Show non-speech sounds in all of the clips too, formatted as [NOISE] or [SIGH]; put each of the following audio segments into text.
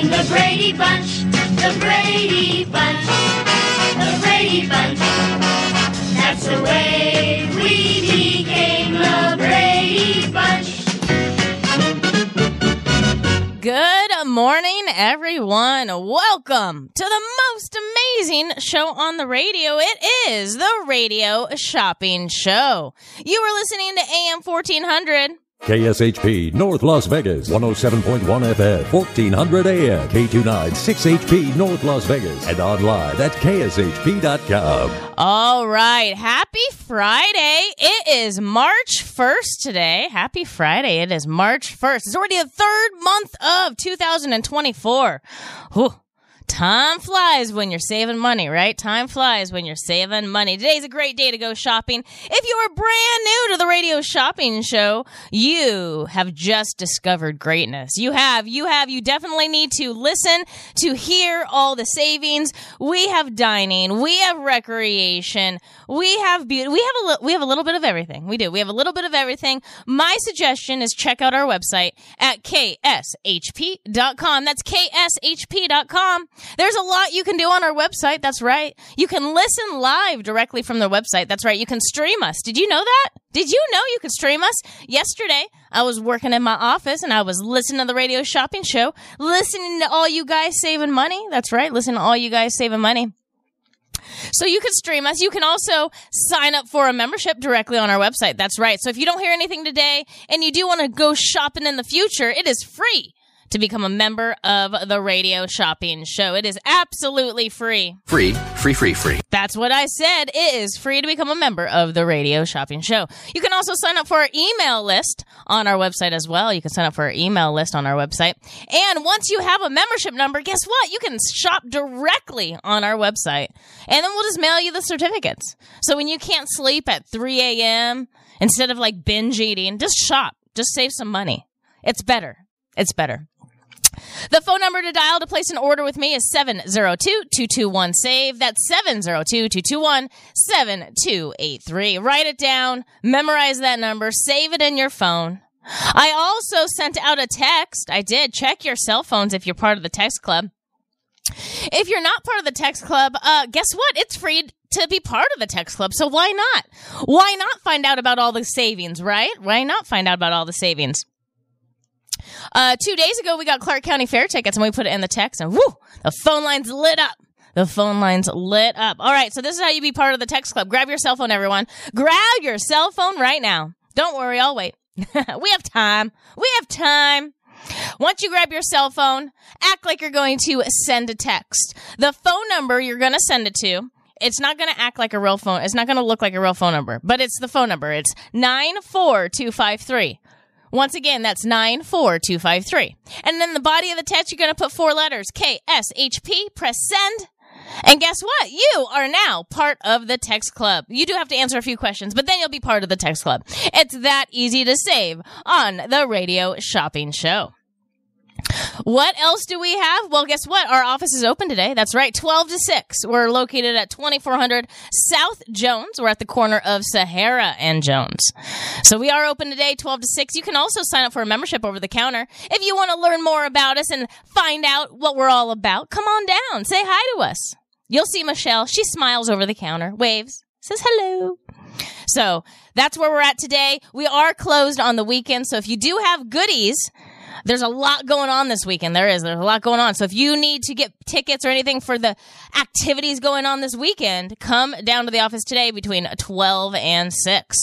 Became the Brady Bunch. The Brady Bunch. The Brady Bunch. That's the way we became the Brady Bunch. Good morning, everyone. Welcome to the most amazing show on the radio. It is the Radio Shopping Show. You are listening to AM 1400. KSHP North Las Vegas 107.1 FM 1400 AM K29 6HP North Las Vegas and online at kshp.com. All right. Happy Friday. It is March 1st today. Happy Friday. It is March 1st. It's already the third month of 2024. Whew. Time flies when you're saving money, right? Time flies when you're saving money. Today's a great day to go shopping. If you are brand new to the radio shopping show, you have just discovered greatness. You have, you have, you definitely need to listen to hear all the savings. We have dining, we have recreation, we have beauty, we have a li- we have a little bit of everything. We do. We have a little bit of everything. My suggestion is check out our website at kshp.com. That's kshp.com. There's a lot you can do on our website. That's right. You can listen live directly from the website. That's right. You can stream us. Did you know that? Did you know you could stream us? Yesterday, I was working in my office and I was listening to the radio shopping show, listening to all you guys saving money. That's right. Listen to all you guys saving money. So you can stream us. You can also sign up for a membership directly on our website. That's right. So if you don't hear anything today and you do want to go shopping in the future, it is free to become a member of the radio shopping show. It is absolutely free. Free, free, free, free. That's what I said. It is free to become a member of the Radio Shopping Show. You can also sign up for our email list on our website as well. You can sign up for our email list on our website. And once you have a membership number, guess what? You can shop directly on our website. And then we'll just mail you the certificates. So when you can't sleep at 3 a.m., instead of like binge eating, just shop. Just save some money. It's better. It's better. The phone number to dial to place an order with me is 702-221-SAVE. That's 702-221-7283. Write it down, memorize that number, save it in your phone. I also sent out a text. I did. Check your cell phones if you're part of the text club. If you're not part of the text club, uh, guess what? It's free to be part of the text club. So why not? Why not find out about all the savings, right? Why not find out about all the savings? Uh, two days ago, we got Clark County Fair tickets and we put it in the text and whoo, the phone lines lit up. The phone lines lit up. All right, so this is how you be part of the text club. Grab your cell phone, everyone. Grab your cell phone right now. Don't worry, I'll wait. [LAUGHS] we have time. We have time. Once you grab your cell phone, act like you're going to send a text. The phone number you're going to send it to, it's not going to act like a real phone. It's not going to look like a real phone number, but it's the phone number. It's 94253. Once again, that's 94253. And then the body of the text, you're going to put four letters K S H P. Press send. And guess what? You are now part of the text club. You do have to answer a few questions, but then you'll be part of the text club. It's that easy to save on the radio shopping show. What else do we have? Well, guess what? Our office is open today. That's right, 12 to 6. We're located at 2400 South Jones. We're at the corner of Sahara and Jones. So we are open today, 12 to 6. You can also sign up for a membership over the counter. If you want to learn more about us and find out what we're all about, come on down. Say hi to us. You'll see Michelle. She smiles over the counter, waves, says hello. So that's where we're at today. We are closed on the weekend. So if you do have goodies, there's a lot going on this weekend. There is. There's a lot going on. So if you need to get tickets or anything for the activities going on this weekend, come down to the office today between 12 and 6.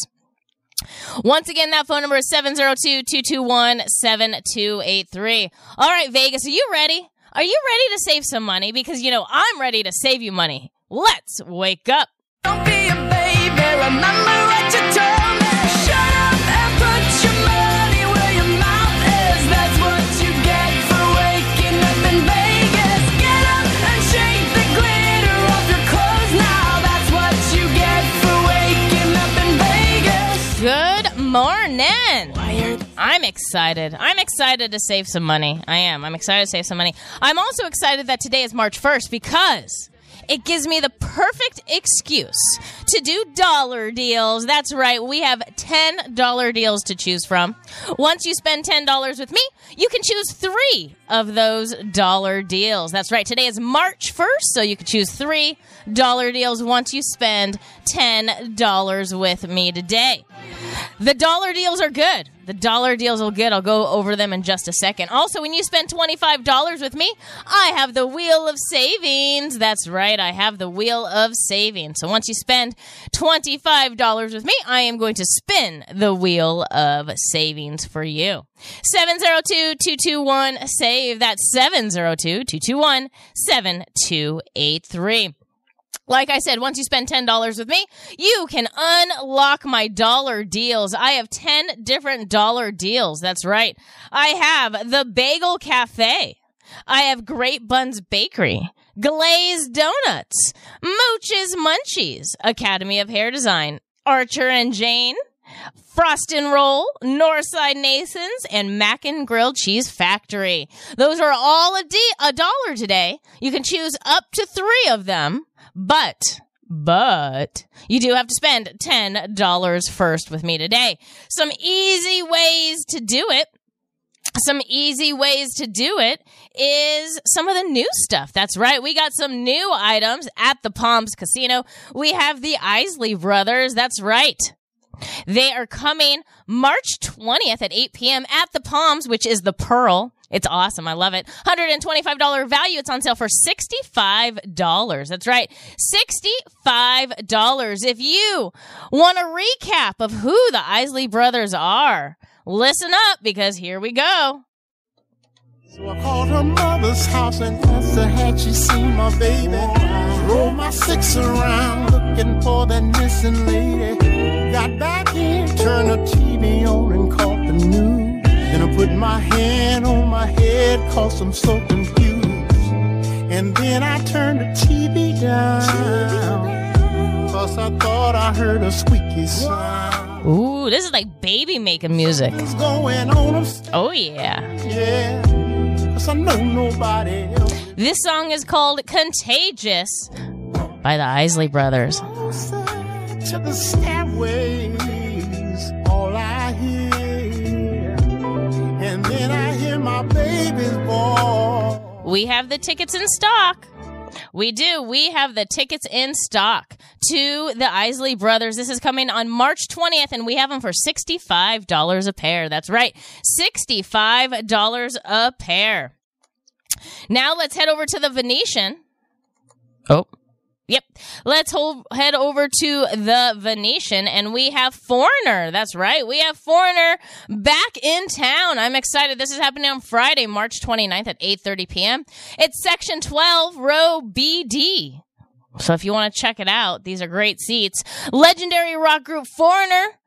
Once again, that phone number is 702-221-7283. All right, Vegas, are you ready? Are you ready to save some money? Because, you know, I'm ready to save you money. Let's wake up. Don't be a baby, remember what you told excited. I'm excited to save some money. I am. I'm excited to save some money. I'm also excited that today is March 1st because it gives me the perfect excuse to do dollar deals. That's right. We have $10 deals to choose from. Once you spend $10 with me, you can choose three of those dollar deals. That's right. Today is March 1st, so you can choose three dollar deals once you spend $10 with me today. The dollar deals are good. The dollar deals are good. I'll go over them in just a second. Also, when you spend $25 with me, I have the wheel of savings. That's right. I have the wheel of savings. So once you spend $25 with me, I am going to spin the wheel of savings for you. 702-221-SAVE. That's 702-221-7283. Like I said, once you spend $10 with me, you can unlock my dollar deals. I have 10 different dollar deals. That's right. I have the Bagel Cafe. I have Great Buns Bakery, Glazed Donuts, Mooch's Munchies, Academy of Hair Design, Archer and Jane, Frost and Roll, Northside Nathan's, and Mac and Grill Cheese Factory. Those are all a, de- a dollar today. You can choose up to three of them, but but you do have to spend $10 first with me today. Some easy ways to do it some easy ways to do it is some of the new stuff. That's right. We got some new items at the Palms Casino. We have the Isley Brothers. That's right. They are coming March 20th at 8 p.m. at the Palms, which is the Pearl. It's awesome. I love it. $125 value. It's on sale for $65. That's right. $65. If you want a recap of who the Isley brothers are, listen up because here we go. So I called her mother's house and asked her had she seen my baby. Rolled my six around looking for that missing lady. Got back in, turned the TV on and caught the news. Then I put my hand my head cause I'm so confused. And then I turned the TV down. Cause I thought I heard a squeaky sound. Ooh, this is like baby making music. What's going on? Oh, yeah. Yeah. Cause I know nobody else. This song is called Contagious by the Isley Brothers. My baby's voice. We have the tickets in stock. We do. We have the tickets in stock to the Isley Brothers. This is coming on March 20th, and we have them for $65 a pair. That's right. $65 a pair. Now let's head over to the Venetian. Oh. Yep. Let's hold, head over to the Venetian and we have Foreigner. That's right. We have Foreigner back in town. I'm excited. This is happening on Friday, March 29th at 8:30 p.m. It's section 12, row BD. So if you want to check it out, these are great seats. Legendary rock group Foreigner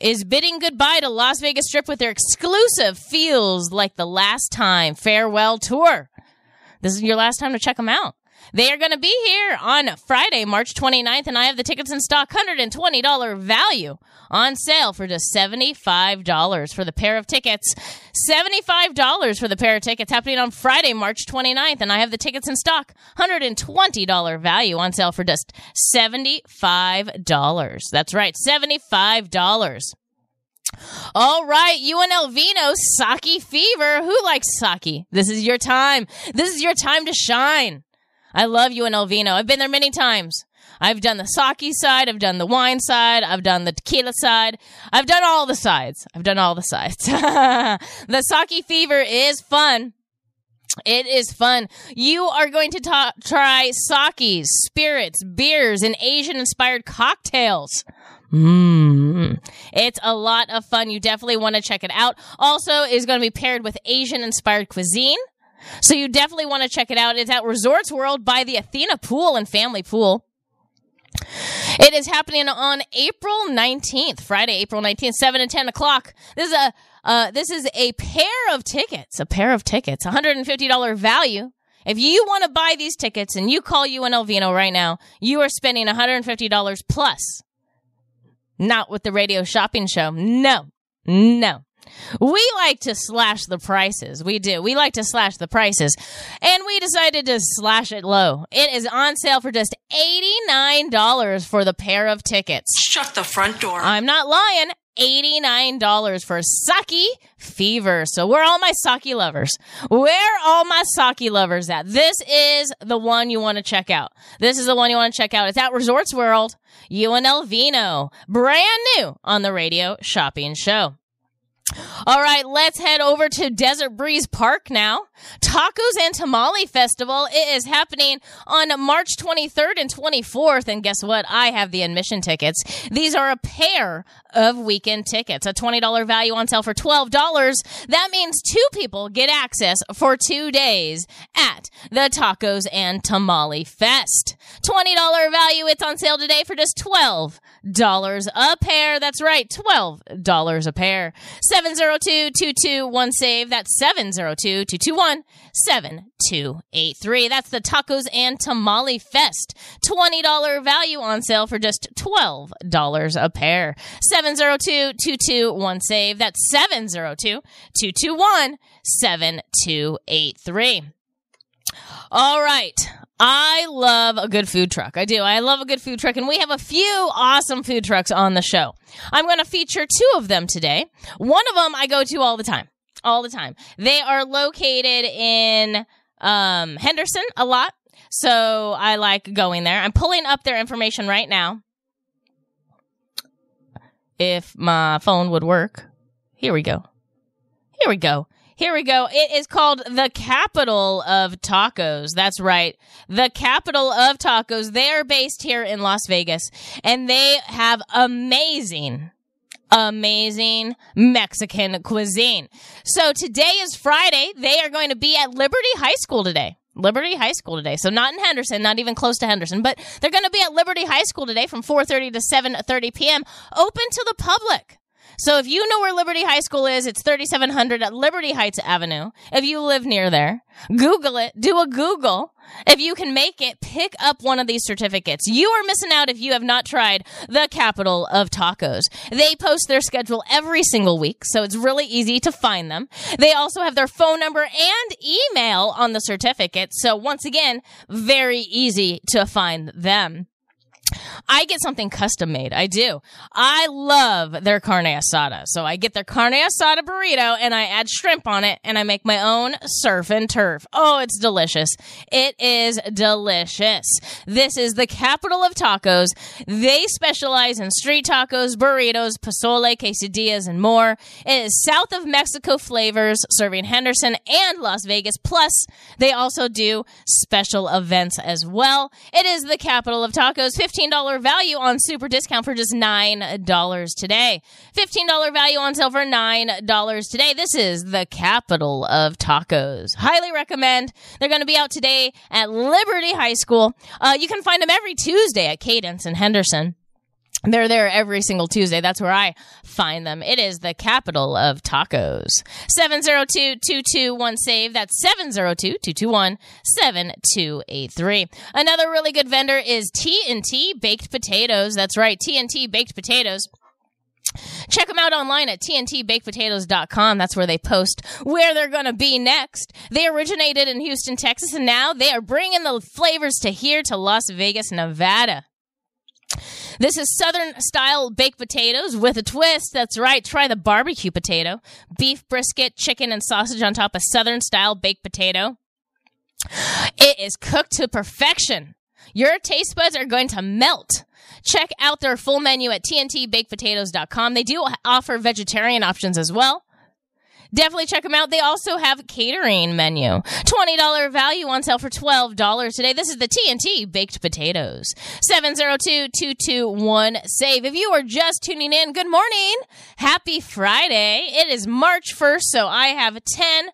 is bidding goodbye to Las Vegas Strip with their exclusive Feels Like the Last Time farewell tour. This is your last time to check them out. They are going to be here on Friday, March 29th, and I have the tickets in stock, $120 value on sale for just $75 for the pair of tickets. $75 for the pair of tickets happening on Friday, March 29th, and I have the tickets in stock, $120 value on sale for just $75. That's right, $75. All right, UNL Vino, Sake Fever. Who likes Sake? This is your time. This is your time to shine. I love UNL Vino. I've been there many times. I've done the sake side. I've done the wine side. I've done the tequila side. I've done all the sides. I've done all the sides. [LAUGHS] the sake fever is fun. It is fun. You are going to ta- try sakis, spirits, beers, and Asian inspired cocktails. Mmm. It's a lot of fun. You definitely want to check it out. Also is going to be paired with Asian inspired cuisine. So you definitely want to check it out. It's at Resorts World by the Athena Pool and Family Pool. It is happening on April 19th, Friday, April 19th, 7 and 10 o'clock. This is a, uh, this is a pair of tickets, a pair of tickets, $150 value. If you want to buy these tickets and you call UNL Vino right now, you are spending $150 plus. Not with the radio shopping show. No. No. We like to slash the prices. We do. We like to slash the prices. And we decided to slash it low. It is on sale for just $89 for the pair of tickets. Shut the front door. I'm not lying. $89 for Sake Fever. So where are all my Sake lovers? Where are all my Sake lovers at? This is the one you want to check out. This is the one you want to check out. It's at Resorts World, UNL Vino. Brand new on the radio shopping show. All right, let's head over to Desert Breeze Park now. Tacos and Tamale Festival. It is happening on March 23rd and 24th. And guess what? I have the admission tickets. These are a pair of weekend tickets, a $20 value on sale for $12. That means two people get access for two days at the Tacos and Tamale Fest. $20 value. It's on sale today for just 12 dollars a pair. That's right, twelve dollars a pair. Seven zero two two two one save. That's seven zero two two two one seven two eight three. That's the Tacos and Tamale Fest. Twenty dollar value on sale for just twelve dollars a pair. Seven zero two two two one save. That's seven zero two two two one seven two eight three. All right. I love a good food truck. I do. I love a good food truck, and we have a few awesome food trucks on the show. I'm going to feature two of them today. One of them I go to all the time. All the time. They are located in um, Henderson a lot, so I like going there. I'm pulling up their information right now. If my phone would work. Here we go. Here we go. Here we go. It is called the capital of tacos. That's right. The capital of tacos. They are based here in Las Vegas and they have amazing amazing Mexican cuisine. So today is Friday. They are going to be at Liberty High School today. Liberty High School today. So not in Henderson, not even close to Henderson, but they're going to be at Liberty High School today from 4:30 to 7:30 p.m. open to the public. So if you know where Liberty High School is, it's 3700 at Liberty Heights Avenue. If you live near there, Google it, do a Google. If you can make it, pick up one of these certificates. You are missing out if you have not tried the capital of tacos. They post their schedule every single week, so it's really easy to find them. They also have their phone number and email on the certificate, so once again, very easy to find them. I get something custom made. I do. I love their carne asada. So I get their carne asada burrito and I add shrimp on it and I make my own surf and turf. Oh, it's delicious. It is delicious. This is the capital of tacos. They specialize in street tacos, burritos, pozole, quesadillas, and more. It is south of Mexico flavors, serving Henderson and Las Vegas. Plus, they also do special events as well. It is the capital of tacos. $15 value on super discount for just $9 today. $15 value on sale for $9 today. This is the capital of tacos. Highly recommend. They're going to be out today at Liberty High School. Uh, you can find them every Tuesday at Cadence and Henderson. They're there every single Tuesday. That's where I find them. It is the capital of tacos. 702-221-SAVE. That's 702-221-7283. Another really good vendor is TNT Baked Potatoes. That's right. TNT Baked Potatoes. Check them out online at tntbakedpotatoes.com. That's where they post where they're going to be next. They originated in Houston, Texas, and now they are bringing the flavors to here to Las Vegas, Nevada. This is Southern style baked potatoes with a twist. That's right. Try the barbecue potato. Beef brisket, chicken, and sausage on top of Southern style baked potato. It is cooked to perfection. Your taste buds are going to melt. Check out their full menu at tntbakedpotatoes.com. They do offer vegetarian options as well. Definitely check them out. They also have a catering menu. $20 value on sale for $12 today. This is the TNT baked potatoes. 702-221-SAVE. If you are just tuning in, good morning. Happy Friday. It is March 1st, so I have $10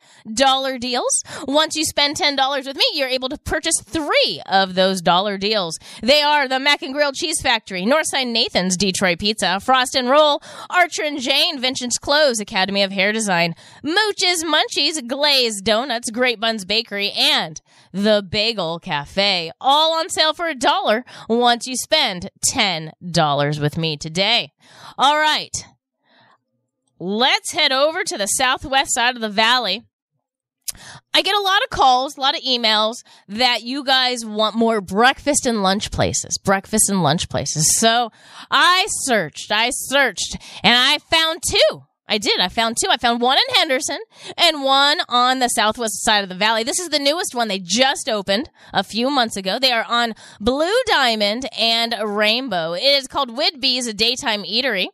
deals. Once you spend $10 with me, you're able to purchase three of those dollar deals. They are the Mac and Grilled Cheese Factory, Northside Nathan's Detroit Pizza, Frost and Roll, Archer and Jane, Vincent's Clothes, Academy of Hair Design, Mooch's Munchies, Glazed Donuts, Great Buns Bakery, and the Bagel Cafe. All on sale for a dollar once you spend $10 with me today. All right. Let's head over to the southwest side of the valley. I get a lot of calls, a lot of emails that you guys want more breakfast and lunch places, breakfast and lunch places. So I searched, I searched, and I found two. I did. I found two. I found one in Henderson and one on the southwest side of the valley. This is the newest one. They just opened a few months ago. They are on Blue Diamond and Rainbow. It is called Whidbey's, a daytime eatery.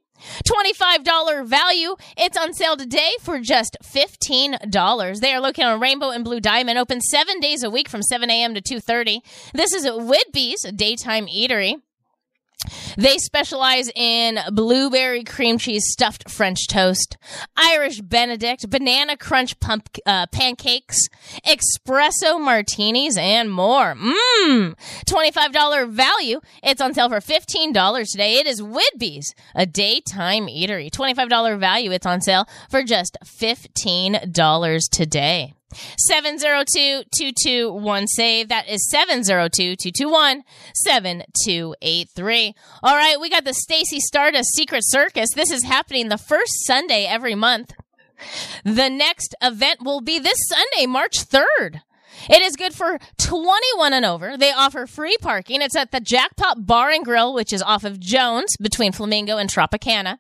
$25 value. It's on sale today for just $15. They are located on Rainbow and Blue Diamond, open seven days a week from 7 a.m. to 2.30. This is at Whidbey's, daytime eatery. They specialize in blueberry cream cheese stuffed French toast, Irish Benedict, banana crunch pump uh, pancakes, espresso martinis, and more. Mmm, twenty-five dollar value. It's on sale for fifteen dollars today. It is Whidbey's, a daytime eatery. Twenty-five dollar value. It's on sale for just fifteen dollars today. 702-221-SAVE. That is 702-221-7283. All right, we got the Stacy Stardust Secret Circus. This is happening the first Sunday every month. The next event will be this Sunday, March 3rd. It is good for 21 and over. They offer free parking. It's at the Jackpot Bar and Grill, which is off of Jones between Flamingo and Tropicana.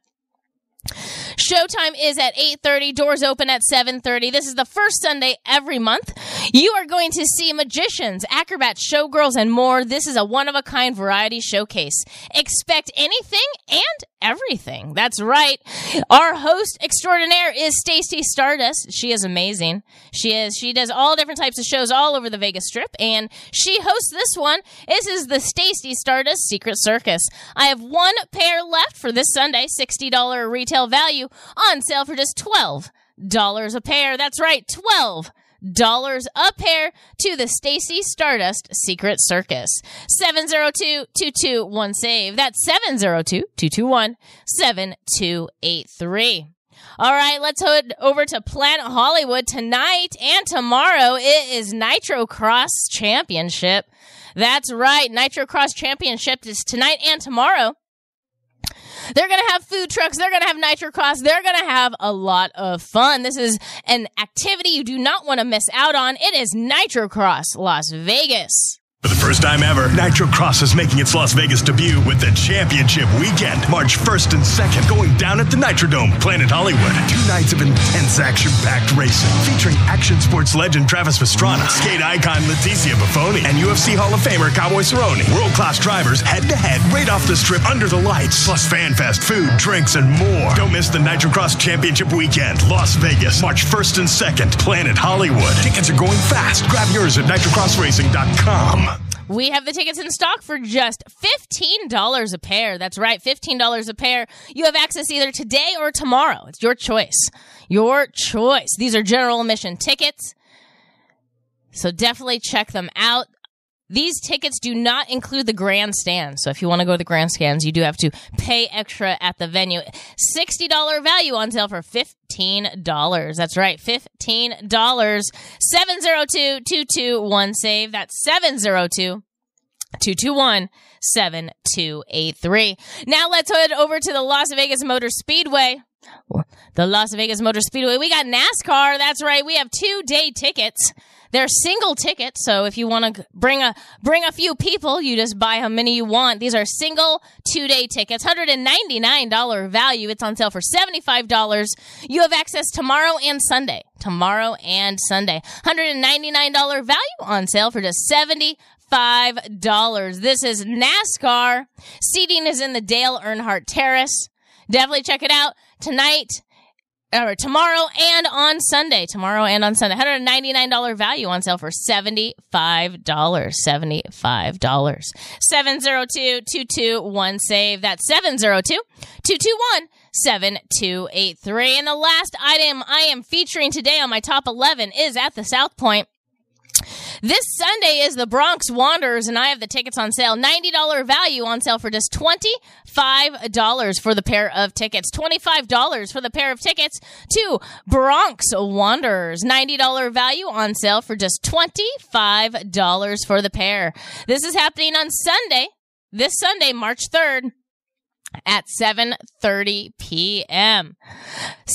Showtime is at 8:30, doors open at 7:30. This is the first Sunday every month. You are going to see magicians, acrobats, showgirls and more. This is a one of a kind variety showcase. Expect anything and everything. That's right. Our host extraordinaire is Stacy Stardust. She is amazing. She is she does all different types of shows all over the Vegas Strip and she hosts this one. This is the Stacy Stardust Secret Circus. I have one pair left for this Sunday, $60 retail value on sale for just $12 a pair. That's right, 12 dollars a pair to the Stacy Stardust Secret Circus. 702-221-SAVE. That's 702-221-7283. All right, let's head over to Planet Hollywood tonight and tomorrow. It is Nitro Cross Championship. That's right. Nitro Cross Championship is tonight and tomorrow. They're going to have food trucks. They're going to have nitro cross. They're going to have a lot of fun. This is an activity you do not want to miss out on. It is Nitro Cross Las Vegas. For the first time ever, Nitro Cross is making its Las Vegas debut with the Championship Weekend, March 1st and 2nd, going down at the Nitrodome, Planet Hollywood. Two nights of intense action-packed racing, featuring action sports legend Travis Pastrana, skate icon Leticia Bufoni, and UFC Hall of Famer Cowboy Cerrone. World-class drivers head-to-head right off the strip under the lights, plus fan fest, food, drinks, and more. Don't miss the Nitro Cross Championship Weekend, Las Vegas, March 1st and 2nd, Planet Hollywood. Tickets are going fast. Grab yours at nitrocrossracing.com. We have the tickets in stock for just $15 a pair. That's right, $15 a pair. You have access either today or tomorrow. It's your choice. Your choice. These are general admission tickets. So definitely check them out. These tickets do not include the grandstand. So if you want to go to the grandstands, you do have to pay extra at the venue. $60 value on sale for $15. That's right, $15. 702-221 save. That's 702 221 7283. Now let's head over to the Las Vegas Motor Speedway. The Las Vegas Motor Speedway. We got NASCAR. That's right. We have two day tickets. They're single tickets, so if you want to bring a bring a few people, you just buy how many you want. These are single two day tickets, hundred and ninety nine dollar value. It's on sale for seventy five dollars. You have access tomorrow and Sunday. Tomorrow and Sunday, hundred and ninety nine dollar value on sale for just seventy five dollars. This is NASCAR. Seating is in the Dale Earnhardt Terrace. Definitely check it out tonight or tomorrow and on Sunday. Tomorrow and on Sunday. $199 value on sale for $75. $75. 702-221 save. That's 702-221-7283. And the last item I am featuring today on my top 11 is at the South Point. This Sunday is the Bronx Wanderers, and I have the tickets on sale. $90 value on sale for just $25 for the pair of tickets. $25 for the pair of tickets to Bronx Wanderers. $90 value on sale for just $25 for the pair. This is happening on Sunday, this Sunday, March 3rd at 7:30 p.m.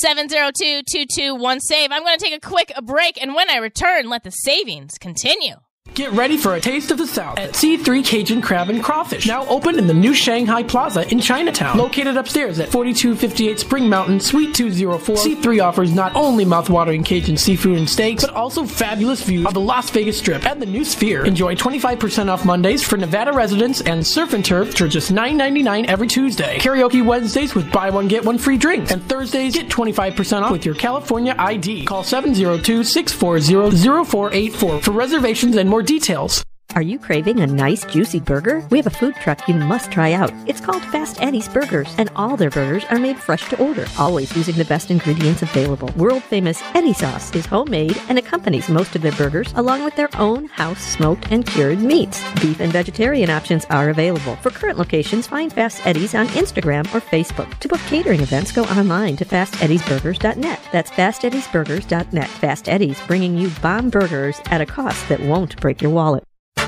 702-221 save. I'm going to take a quick break and when I return, let the savings continue. Get ready for a taste of the South at C3 Cajun Crab and Crawfish, now open in the new Shanghai Plaza in Chinatown. Located upstairs at 4258 Spring Mountain, Suite 204, C3 offers not only mouthwatering Cajun seafood and steaks, but also fabulous views of the Las Vegas Strip and the new Sphere. Enjoy 25% off Mondays for Nevada residents and surf and turf for just $9.99 every Tuesday. Karaoke Wednesdays with buy one get one free drinks, and Thursdays get 25% off with your California ID. Call 702-640-0484 for reservations and more details. Are you craving a nice, juicy burger? We have a food truck you must try out. It's called Fast Eddie's Burgers, and all their burgers are made fresh to order, always using the best ingredients available. World famous Eddie sauce is homemade and accompanies most of their burgers, along with their own house smoked and cured meats. Beef and vegetarian options are available. For current locations, find Fast Eddie's on Instagram or Facebook. To book catering events, go online to fasteddiesburgers.net. That's fasteddiesburgers.net. Fast Eddie's bringing you bomb burgers at a cost that won't break your wallet.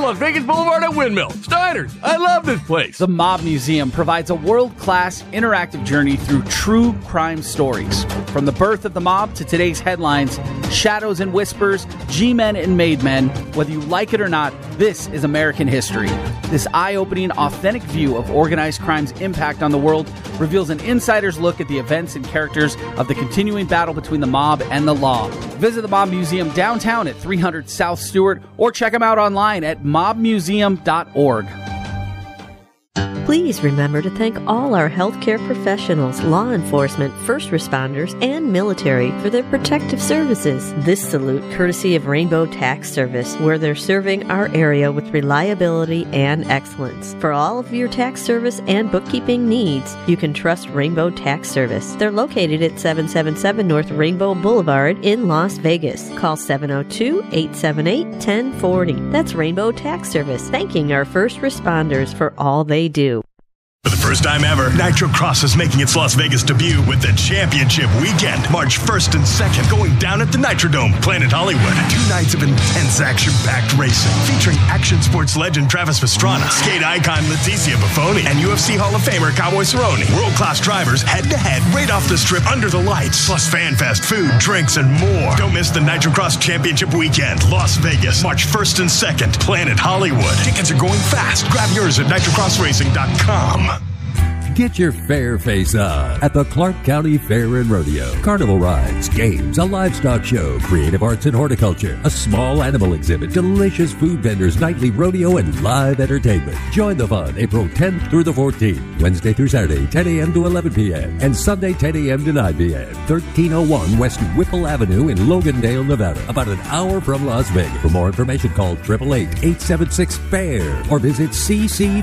Las Vegas Boulevard at Windmill. Steiner's, I love this place. The Mob Museum provides a world class interactive journey through true crime stories. From the birth of the mob to today's headlines, shadows and whispers, G men and made men, whether you like it or not, this is American history. This eye opening, authentic view of organized crime's impact on the world reveals an insider's look at the events and characters of the continuing battle between the mob and the law. Visit the Mob Museum downtown at 300 South Stewart or check them out online at mobmuseum.org. Please remember to thank all our healthcare professionals, law enforcement, first responders, and military for their protective services. This salute courtesy of Rainbow Tax Service, where they're serving our area with reliability and excellence. For all of your tax service and bookkeeping needs, you can trust Rainbow Tax Service. They're located at 777 North Rainbow Boulevard in Las Vegas. Call 702 878 1040. That's Rainbow Tax Service, thanking our first responders for all they do. For the first time ever, Nitro Cross is making its Las Vegas debut with the championship weekend, March 1st and 2nd, going down at the Nitrodome, Planet Hollywood. Two nights of intense action-packed racing, featuring action sports legend Travis Pastrana, skate icon Leticia Bufoni, and UFC Hall of Famer Cowboy Cerrone. World-class drivers head-to-head, right off the strip, under the lights, plus fan fest, food, drinks, and more. Don't miss the Nitro Cross Championship weekend, Las Vegas, March 1st and 2nd, Planet Hollywood. Tickets are going fast. Grab yours at nitrocrossracing.com. Get your fair face on at the Clark County Fair and Rodeo. Carnival rides, games, a livestock show, creative arts and horticulture, a small animal exhibit, delicious food vendors, nightly rodeo, and live entertainment. Join the fun April 10th through the 14th, Wednesday through Saturday, 10 a.m. to 11 p.m., and Sunday, 10 a.m. to 9 p.m. 1301 West Whipple Avenue in Logandale, Nevada, about an hour from Las Vegas. For more information, call 888-876-FAIR or visit ccfair.com.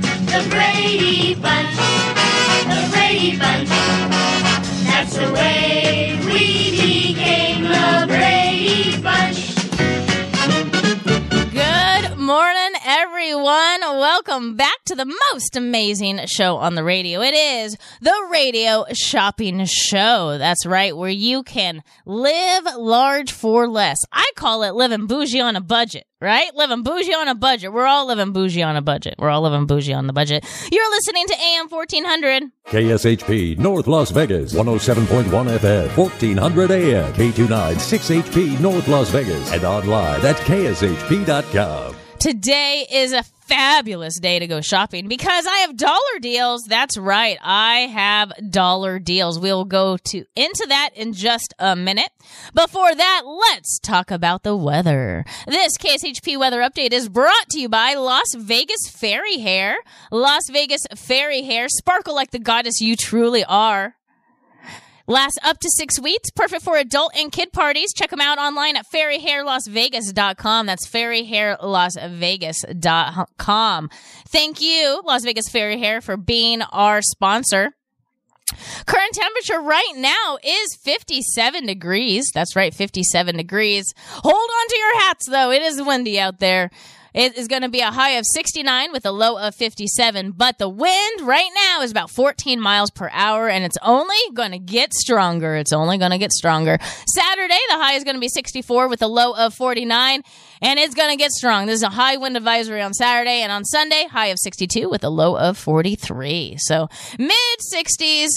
The Brady Bunch. The Brady Bunch. That's the way we became the Brady Bunch. Everyone. Welcome back to the most amazing show on the radio. It is the Radio Shopping Show. That's right, where you can live large for less. I call it living bougie on a budget, right? Living bougie on a budget. We're all living bougie on a budget. We're all living bougie on the budget. You're listening to AM 1400. KSHP North Las Vegas, 107.1 FM, 1400 AM, K29 6HP North Las Vegas, and online at kshp.com. Today is a fabulous day to go shopping because I have dollar deals. That's right. I have dollar deals. We'll go to into that in just a minute. Before that, let's talk about the weather. This KSHP weather update is brought to you by Las Vegas Fairy Hair. Las Vegas Fairy Hair sparkle like the goddess you truly are. Lasts up to six weeks. Perfect for adult and kid parties. Check them out online at fairyhairlasvegas.com. That's fairyhairlasvegas.com. Thank you, Las Vegas Fairy Hair, for being our sponsor. Current temperature right now is 57 degrees. That's right, 57 degrees. Hold on to your hats though. It is windy out there. It is going to be a high of 69 with a low of 57, but the wind right now is about 14 miles per hour and it's only going to get stronger. It's only going to get stronger. Saturday, the high is going to be 64 with a low of 49 and it's going to get strong. There's a high wind advisory on Saturday and on Sunday, high of 62 with a low of 43. So mid 60s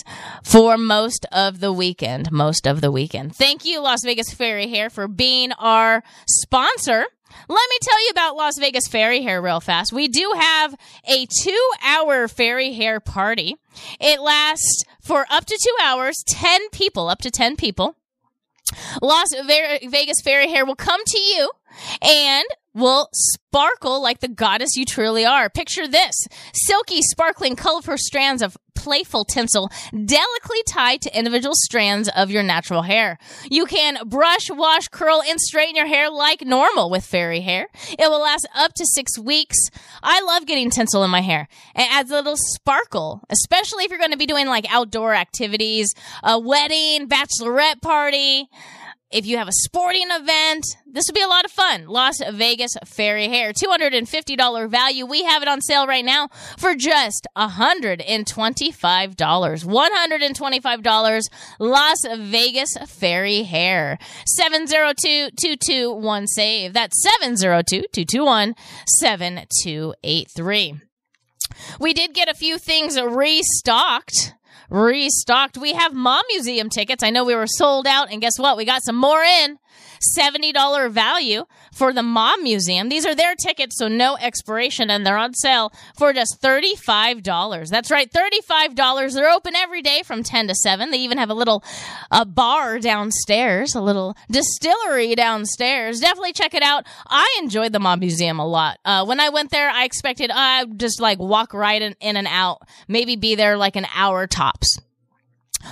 for most of the weekend. Most of the weekend. Thank you, Las Vegas Fairy Hair, for being our sponsor. Let me tell you about Las Vegas Fairy Hair real fast. We do have a two hour fairy hair party. It lasts for up to two hours, 10 people, up to 10 people. Las Vegas Fairy Hair will come to you and will sparkle like the goddess you truly are. Picture this silky, sparkling, colorful strands of playful tinsel delicately tied to individual strands of your natural hair. You can brush, wash, curl, and straighten your hair like normal with fairy hair. It will last up to six weeks. I love getting tinsel in my hair. It adds a little sparkle, especially if you're going to be doing like outdoor activities, a wedding, bachelorette party if you have a sporting event, this would be a lot of fun. Las Vegas Fairy Hair, $250 value. We have it on sale right now for just $125. $125 Las Vegas Fairy Hair. 702-221 save. That's 702-221-7283. We did get a few things restocked. Restocked. We have Mob Museum tickets. I know we were sold out, and guess what? We got some more in. $70 value for the Mob Museum. These are their tickets, so no expiration, and they're on sale for just $35. That's right, $35. They're open every day from 10 to 7. They even have a little a bar downstairs, a little distillery downstairs. Definitely check it out. I enjoyed the Mob Museum a lot. Uh, when I went there, I expected I'd just like walk right in, in and out, maybe be there like an hour tops.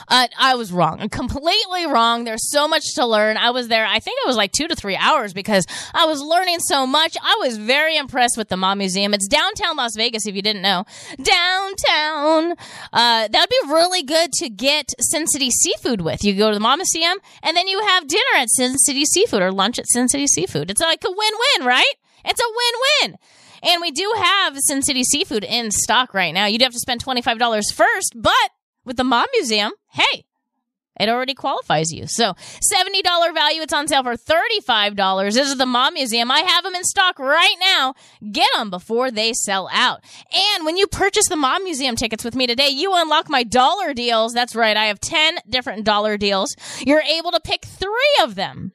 Uh, I was wrong. I'm completely wrong. There's so much to learn. I was there, I think it was like two to three hours because I was learning so much. I was very impressed with the Mob Museum. It's downtown Las Vegas, if you didn't know. Downtown. Uh, that'd be really good to get Sin City Seafood with. You go to the Mob Museum and then you have dinner at Sin City Seafood or lunch at Sin City Seafood. It's like a win-win, right? It's a win-win. And we do have Sin City Seafood in stock right now. You'd have to spend $25 first, but with the Mob Museum, hey, it already qualifies you. So $70 value. It's on sale for $35. This is the Mob Museum. I have them in stock right now. Get them before they sell out. And when you purchase the Mob Museum tickets with me today, you unlock my dollar deals. That's right. I have 10 different dollar deals. You're able to pick three of them.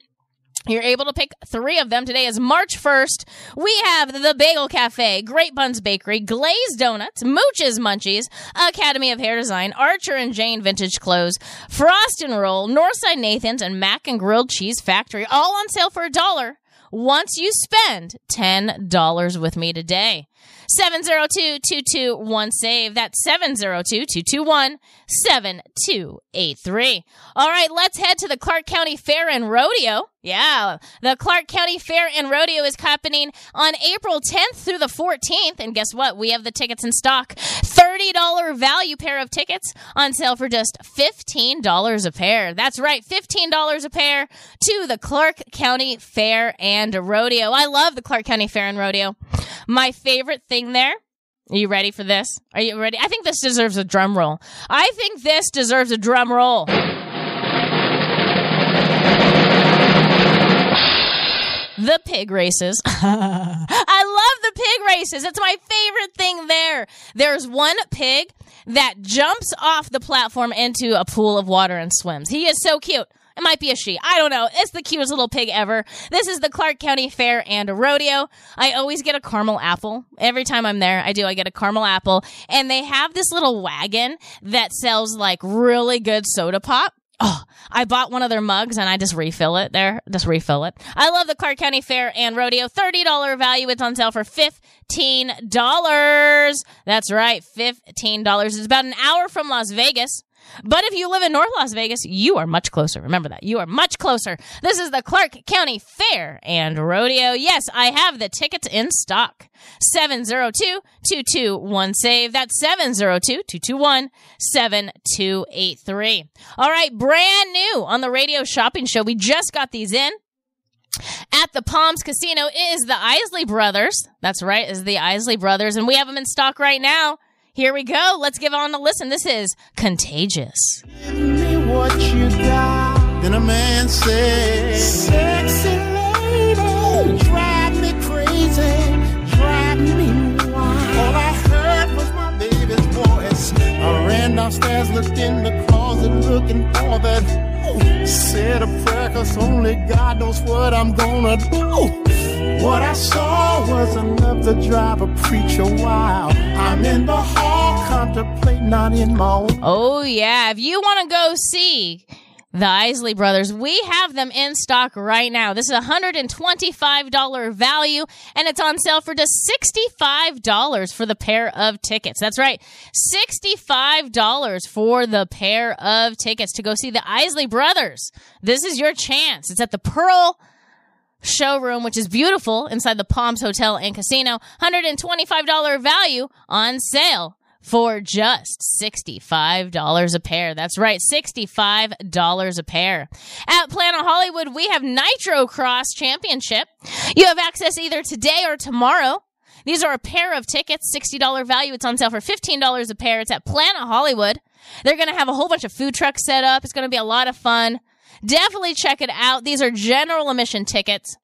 You're able to pick three of them. Today is March 1st. We have the Bagel Cafe, Great Buns Bakery, Glazed Donuts, Mooch's Munchies, Academy of Hair Design, Archer and Jane Vintage Clothes, Frost and Roll, Northside Nathan's, and Mac and Grilled Cheese Factory, all on sale for a dollar once you spend $10 with me today. 702-221-SAVE. That's 702-221-7283. All right, let's head to the Clark County Fair and Rodeo. Yeah, the Clark County Fair and Rodeo is happening on April 10th through the 14th. And guess what? We have the tickets in stock. $30 value pair of tickets on sale for just $15 a pair. That's right, $15 a pair to the Clark County Fair and Rodeo. I love the Clark County Fair and Rodeo. My favorite thing there. Are you ready for this? Are you ready? I think this deserves a drum roll. I think this deserves a drum roll. The pig races. [LAUGHS] I love the pig races. It's my favorite thing there. There's one pig that jumps off the platform into a pool of water and swims. He is so cute. It might be a she. I don't know. It's the cutest little pig ever. This is the Clark County Fair and Rodeo. I always get a caramel apple. Every time I'm there, I do. I get a caramel apple. And they have this little wagon that sells like really good soda pop. Oh, I bought one of their mugs and I just refill it there. Just refill it. I love the Clark County Fair and Rodeo. $30 value. It's on sale for $15. That's right. $15. It's about an hour from Las Vegas. But if you live in North Las Vegas, you are much closer. Remember that. You are much closer. This is the Clark County Fair and Rodeo. Yes, I have the tickets in stock. 702-221-SAVE. That's 702-221-7283. All right, brand new on the radio shopping show. We just got these in. At the Palms Casino is the Isley Brothers. That's right, is the Isley Brothers, and we have them in stock right now. Here we go. Let's give on a listen. This is Contagious. me what you got. Then a man said, Sexy lady, drive me crazy, drive me wild. All I heard was my baby's voice. I ran downstairs, looked in the closet, looking for that. Said a prayer, cause only God knows what I'm gonna do. What I saw was enough to drive a preacher wild. I'm in the hall, contemplating, not in my own. Oh, yeah. If you want to go see the Isley Brothers, we have them in stock right now. This is a $125 value, and it's on sale for just $65 for the pair of tickets. That's right. $65 for the pair of tickets to go see the Isley Brothers. This is your chance. It's at the Pearl showroom, which is beautiful inside the Palms Hotel and Casino. $125 value on sale for just $65 a pair. That's right, $65 a pair. At Planet Hollywood, we have Nitro Cross Championship. You have access either today or tomorrow. These are a pair of tickets, $60 value. It's on sale for $15 a pair. It's at Planet Hollywood. They're going to have a whole bunch of food trucks set up. It's going to be a lot of fun. Definitely check it out. These are general admission tickets.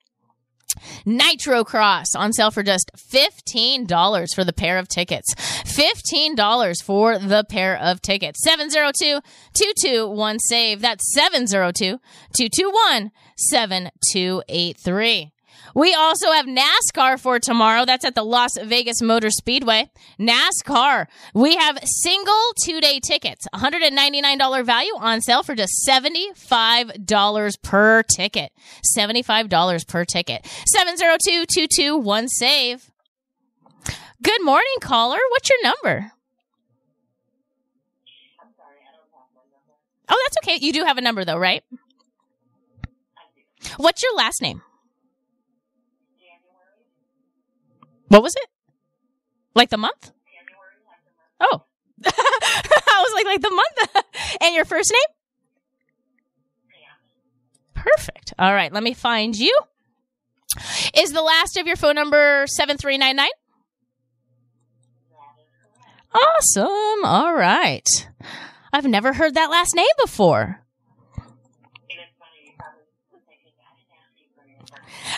Nitro Cross on sale for just $15 for the pair of tickets. $15 for the pair of tickets. 702-221-SAVE. That's 702-221-7283. We also have NASCAR for tomorrow. That's at the Las Vegas Motor Speedway. NASCAR. We have single two day tickets. $199 value on sale for just $75 per ticket. $75 per ticket. 702-221-SAVE. Good morning, caller. What's your number? Oh, that's okay. You do have a number though, right? What's your last name? What was it? Like the month? Oh. [LAUGHS] I was like, like the month. [LAUGHS] and your first name? Perfect. All right, let me find you. Is the last of your phone number 7399? Awesome. All right. I've never heard that last name before.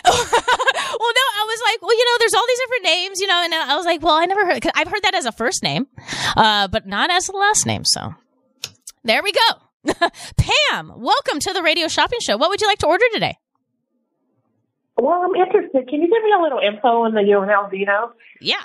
[LAUGHS] well, no, was like, well, you know, there's all these different names, you know, and I was like, well, I never heard. Cause I've heard that as a first name, uh, but not as a last name. So there we go. [LAUGHS] Pam, welcome to the Radio Shopping Show. What would you like to order today? Well, I'm interested. Can you give me a little info on the UNL Vino? Yeah.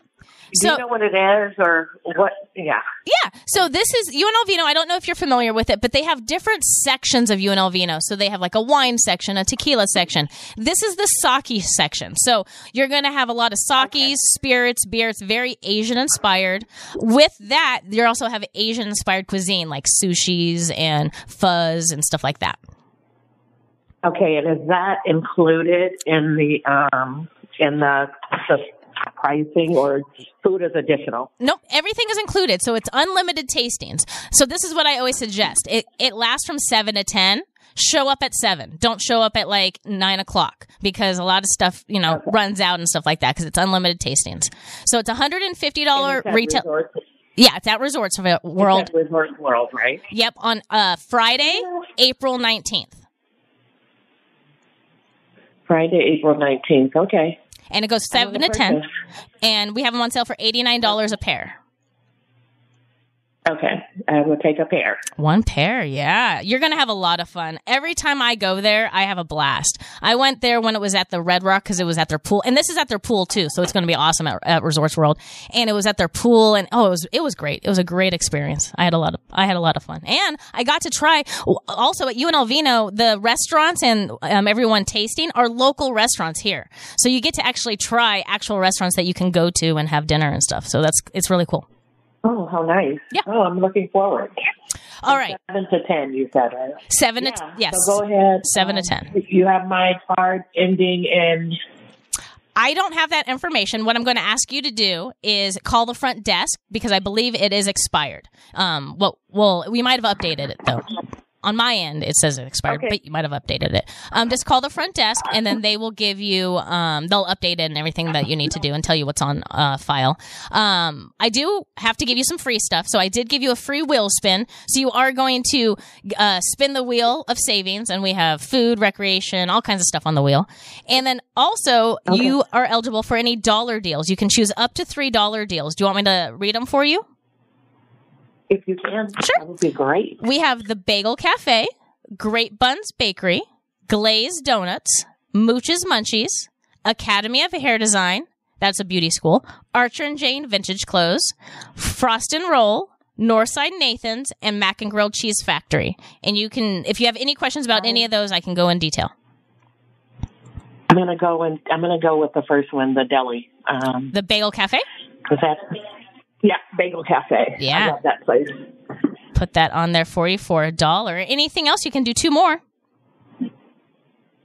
Do you know what it is or what? Yeah. Yeah. So this is UNL Vino. I don't know if you're familiar with it, but they have different sections of UNL Vino. So they have like a wine section, a tequila section. This is the sake section. So you're going to have a lot of sakes, spirits, beers, very Asian inspired. With that, you also have Asian inspired cuisine like sushis and fuzz and stuff like that. Okay, and is that included in the um in the the pricing or food is additional? Nope, everything is included. So it's unlimited tastings. So this is what I always suggest. It it lasts from seven to ten. Show up at seven. Don't show up at like nine o'clock because a lot of stuff, you know, runs out and stuff like that because it's unlimited tastings. So it's $150 And it's retail. Yeah, it's at Resorts it's World. at Resorts World, right? Yep, on uh, Friday, April 19th. Friday, April nineteenth. Okay. And it goes 7 to 10. And we have them on sale for $89 a pair. Okay, I will take a pair. One pair, yeah. You're going to have a lot of fun. Every time I go there, I have a blast. I went there when it was at the Red Rock because it was at their pool. And this is at their pool too, so it's going to be awesome at, at Resorts World. And it was at their pool and oh, it was it was great. It was a great experience. I had a lot of I had a lot of fun. And I got to try also at UNL Vino, the restaurants and um, everyone tasting are local restaurants here. So you get to actually try actual restaurants that you can go to and have dinner and stuff. So that's it's really cool. Oh, how nice! Yeah. Oh, I'm looking forward. All right. Seven to ten, you said, right? 7 Yeah. to yes. So go ahead. 7 to Um, 10. You have my card ending in. I don't have that information. What I'm going to ask you to do is call the front desk because I believe it is expired. Um, well, well, we might have updated it though. On my end, it says it expired, Okay. but you might have updated it. Um, just call the front desk and then they will give you, um, they'll update it and everything that you need to do and tell you what's on, uh, file. Um, I do have to give you some free stuff. So I did give you a free wheel spin. So you are going to, uh, spin the wheel of savings and we have food, recreation, all kinds of stuff on the wheel. And then also you are eligible for any dollar deals. You can choose up to three dollar deals. Do you want me to read them for you? If you can, Sure. that would be great. We have the Bagel Cafe, Great Buns Bakery, Glazed Donuts, Mooch's Munchies, Academy of Hair Design, that's a beauty school, Archer and Jane Vintage Clothes, Frost and Roll, Northside Nathan's, and Mac and Grilled Cheese Factory. And you can, if you have any questions about any of those, I can go in detail. I'm gonna go and I'm gonna go with the first one, the deli. Um, The Bagel Cafe, that? Yeah, Bagel Cafe. Yeah. I love that place. put that on there for you for a dollar. Anything else? You can do two more.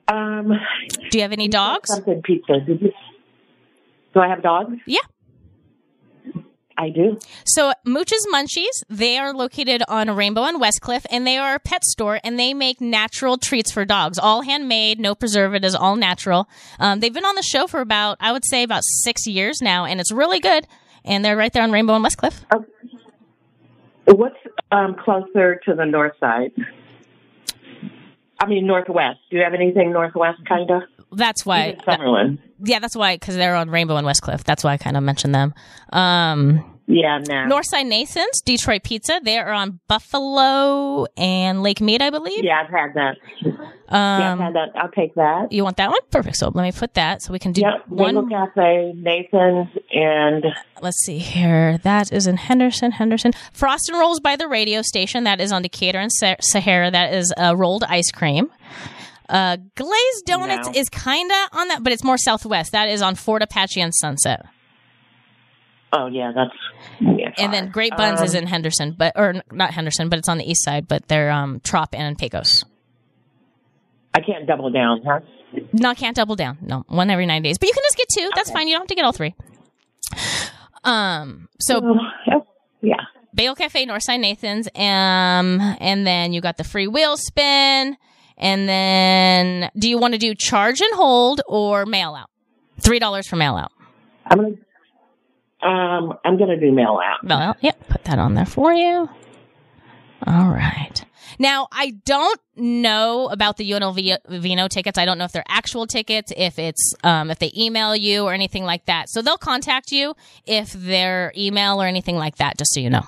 Um, Do you have any dogs? something pizza. You, do I have dogs? Yeah. I do. So Mooch's Munchies, they are located on Rainbow and Westcliff, and they are a pet store, and they make natural treats for dogs, all handmade, no preservatives, all natural. Um, they've been on the show for about, I would say, about six years now, and it's really good. And they're right there on Rainbow and Westcliff. What's um, closer to the north side? I mean, northwest. Do you have anything northwest, kind of? That's why. Summerlin. Yeah, that's why, because they're on Rainbow and Westcliff. That's why I kind of mentioned them. Um, Yeah, no. Northside Nathan's, Detroit Pizza. They are on Buffalo and Lake Mead, I believe. Yeah, I've had that. Um, yeah, I've had that. I'll take that. You want that one? Perfect. So let me put that so we can do Yep. one. Bagel Cafe, Nathan's, and Let's see here. That is in Henderson, Henderson. Frost and Rolls by the radio station. That is on Decatur and Sa- Sahara. That is uh, rolled ice cream. Uh, glazed donuts No. is kind of on that, but it's more southwest. That is on Fort Apache and Sunset. Oh yeah, that's yeah. And then Great Buns is Um, in Henderson, but or not Henderson, but it's on the east side. But they're um, Trop and Pecos. I can't double down, huh? No, I can't double down. No, one every nine days. But you can just get two. That's fine. You don't have to get all three. Um. So Oh, yeah. Bagel Cafe, Northside Nathan's, um, and then you got the free wheel spin, and then do you want to do charge and hold or mail out? Three dollars for mail out. I'm gonna. Um, I'm gonna do mail out. Mail out. Yep. Put that on there for you. All right. Now, I don't know about the UNLV Vino tickets. I don't know if they're actual tickets, if it's um, if they email you or anything like that. So they'll contact you if they're email or anything like that, just so you know.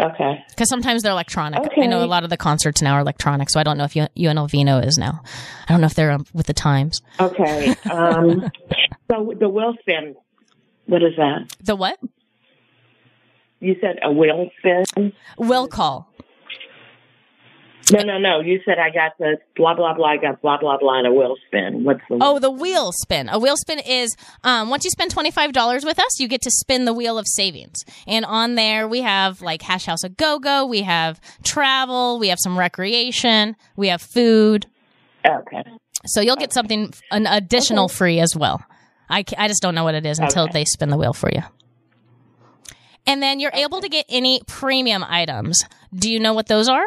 Okay. Because sometimes they're electronic. Okay. I know a lot of the concerts now are electronic, so I don't know if UNL Vino is now. I don't know if they're um, with the times. Okay. Um, [LAUGHS] so the spin. What is that? The what? You said a wheel spin? Will call. No, no, no. You said I got the blah blah blah. I got blah blah blah and a wheel spin. What's the? Oh, the wheel spin. A wheel spin is um, once you spend twenty five dollars with us, you get to spin the wheel of savings. And on there, we have like Hash House a Go Go. We have travel. We have some recreation. We have food. Okay. So you'll get something an additional free as well. I, I just don't know what it is until Okay. they spin the wheel for you. And then you're able to get any premium items. Do you know what those are?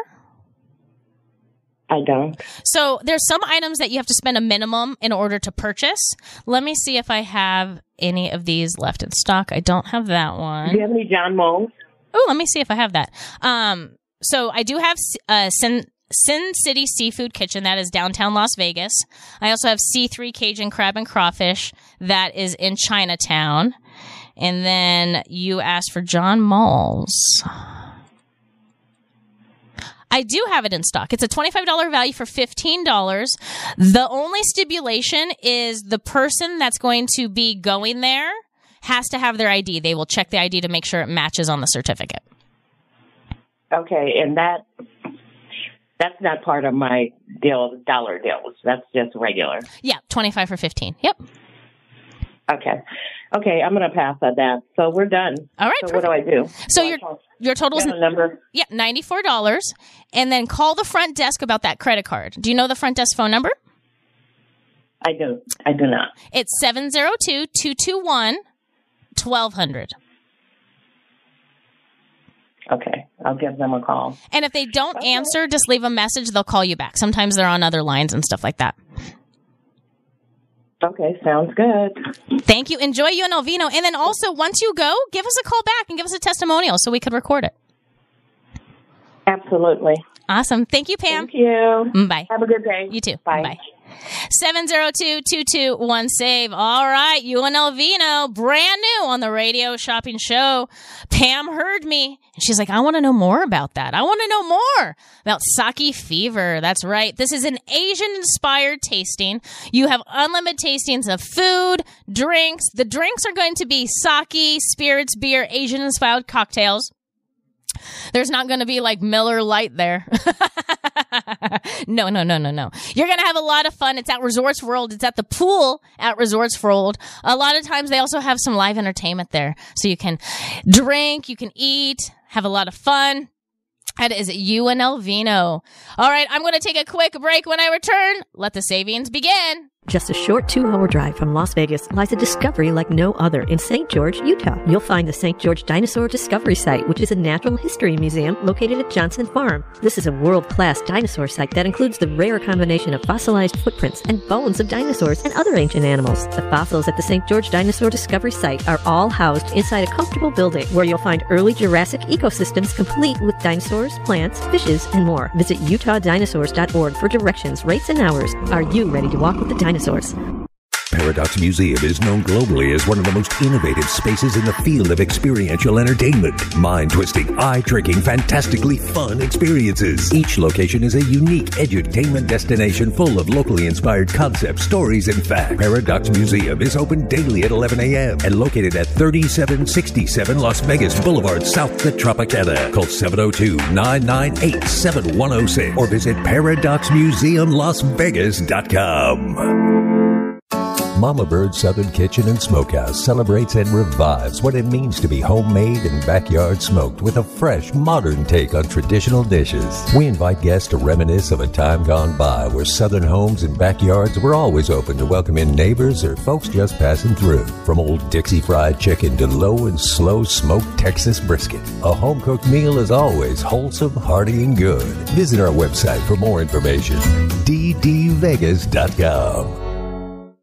I don't. So there's some items that you have to spend a minimum in order to purchase. Let me see if I have any of these left in stock. I don't have that one. Do you have any John Mull's? Oh, let me see if I have that. Um, so I do have uh, Sin, Sin City Seafood Kitchen that is downtown Las Vegas. I also have C3 Cajun Crab and Crawfish that is in Chinatown. And then you asked for John Mull's. I do have it in stock. It's a $25 value for $15. The only stipulation is the person that's going to be going there has to have their ID. They will check the ID to make sure it matches on the certificate. Okay, and that that's not part of my deal dollar deals. That's just regular. Yeah, 25 for 15. Yep. Okay. Okay, I'm gonna pass on that. So we're done. All right. So what do I do? So your your total's Got number. yeah, $94 and then call the front desk about that credit card. Do you know the front desk phone number? I do. I do not. It's 702-221-1200. Okay, I'll give them a call. And if they don't answer, just leave a message. They'll call you back. Sometimes they're on other lines and stuff like that. Okay, sounds good. Thank you. Enjoy UNL Vino. And then also, once you go, give us a call back and give us a testimonial so we could record it. Absolutely. Awesome. Thank you, Pam. Thank you. Bye. Have a good day. You too. Bye. Bye. 702-221 save. All right, UNL Vino, brand new on the radio shopping show. Pam heard me and she's like, I want to know more about that. I want to know more about sake fever. That's right. This is an Asian inspired tasting. You have unlimited tastings of food, drinks. The drinks are going to be sake, spirits, beer, Asian inspired cocktails. There's not going to be like Miller Lite there. [LAUGHS] no, no, no, no, no. You're going to have a lot of fun. It's at Resorts World. It's at the pool at Resorts World. A lot of times they also have some live entertainment there. So you can drink, you can eat, have a lot of fun. That is UNL Vino. All right, I'm going to take a quick break. When I return, let the savings begin. Just a short two hour drive from Las Vegas lies a discovery like no other in St. George, Utah. You'll find the St. George Dinosaur Discovery Site, which is a natural history museum located at Johnson Farm. This is a world class dinosaur site that includes the rare combination of fossilized footprints and bones of dinosaurs and other ancient animals. The fossils at the St. George Dinosaur Discovery Site are all housed inside a comfortable building where you'll find early Jurassic ecosystems complete with dinosaurs, plants, fishes, and more. Visit utah.dinosaurs.org for directions, rates, and hours. Are you ready to walk with the dinosaurs? dinosaurs. Paradox Museum is known globally as one of the most innovative spaces in the field of experiential entertainment. Mind twisting, eye tricking, fantastically fun experiences. Each location is a unique edutainment destination full of locally inspired concepts, stories, and facts. Paradox Museum is open daily at 11 a.m. and located at 3767 Las Vegas Boulevard, south the Tropicana. Call 702 998 7106 or visit ParadoxMuseumLasVegas.com. Mama Bird Southern Kitchen and Smokehouse celebrates and revives what it means to be homemade and backyard smoked with a fresh, modern take on traditional dishes. We invite guests to reminisce of a time gone by where Southern homes and backyards were always open to welcome in neighbors or folks just passing through. From old Dixie fried chicken to low and slow smoked Texas brisket, a home cooked meal is always wholesome, hearty, and good. Visit our website for more information. ddvegas.com.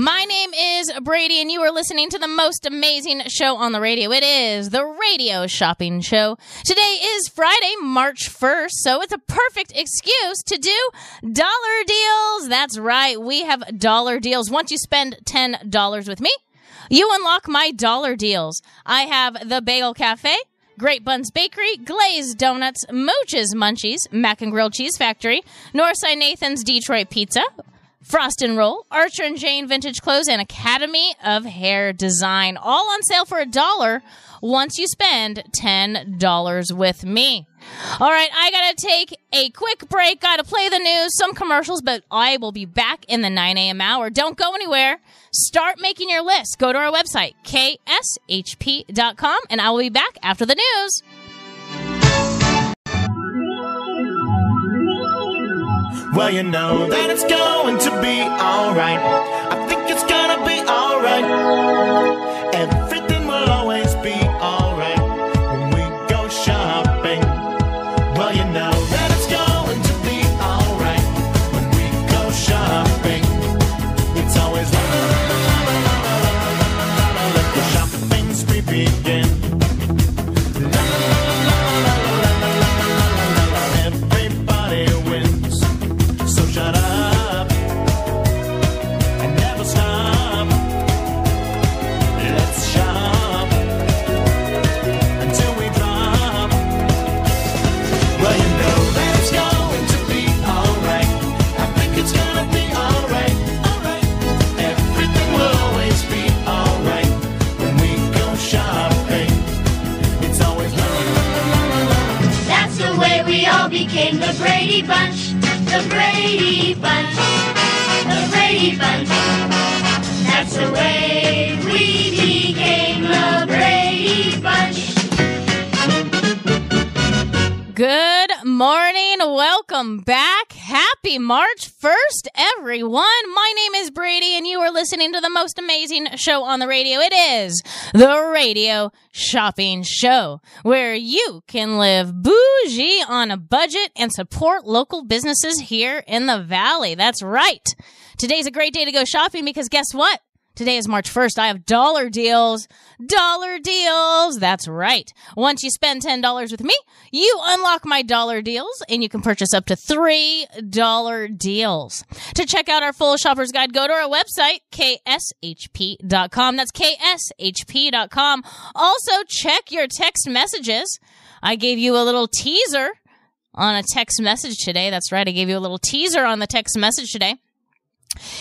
My name is Bradi, and you are listening to the most amazing show on the radio. It is the Radio Shopping Show. Today is Friday, March 1st, so it's a perfect excuse to do dollar deals. That's right, we have dollar deals. Once you spend $10 with me, you unlock my dollar deals. I have the Bagel Cafe. Great Buns Bakery, Glazed Donuts, Mooch's Munchies, Mac and Grilled Cheese Factory, Northside Nathan's Detroit Pizza, Frost and Roll, Archer and Jane Vintage Clothes, and Academy of Hair Design. All on sale for a dollar once you spend $10 with me. All right, I gotta take a quick break, gotta play the news, some commercials, but I will be back in the 9 a.m. hour. Don't go anywhere. Start making your list. Go to our website, kshp.com, and I will be back after the news. Well, you know that it's going to be alright. I think it's gonna be alright. March 1st, everyone. My name is Bradi, and you are listening to the most amazing show on the radio. It is the Radio Shopping Show, where you can live bougie on a budget and support local businesses here in the Valley. That's right. Today's a great day to go shopping because guess what? Today is March 1st. I have dollar deals. Dollar deals. That's right. Once you spend $10 with me, you unlock my dollar deals and you can purchase up to $3 deals. To check out our full shopper's guide, go to our website, kshp.com. That's kshp.com. Also, check your text messages. I gave you a little teaser on a text message today. That's right. I gave you a little teaser on the text message today.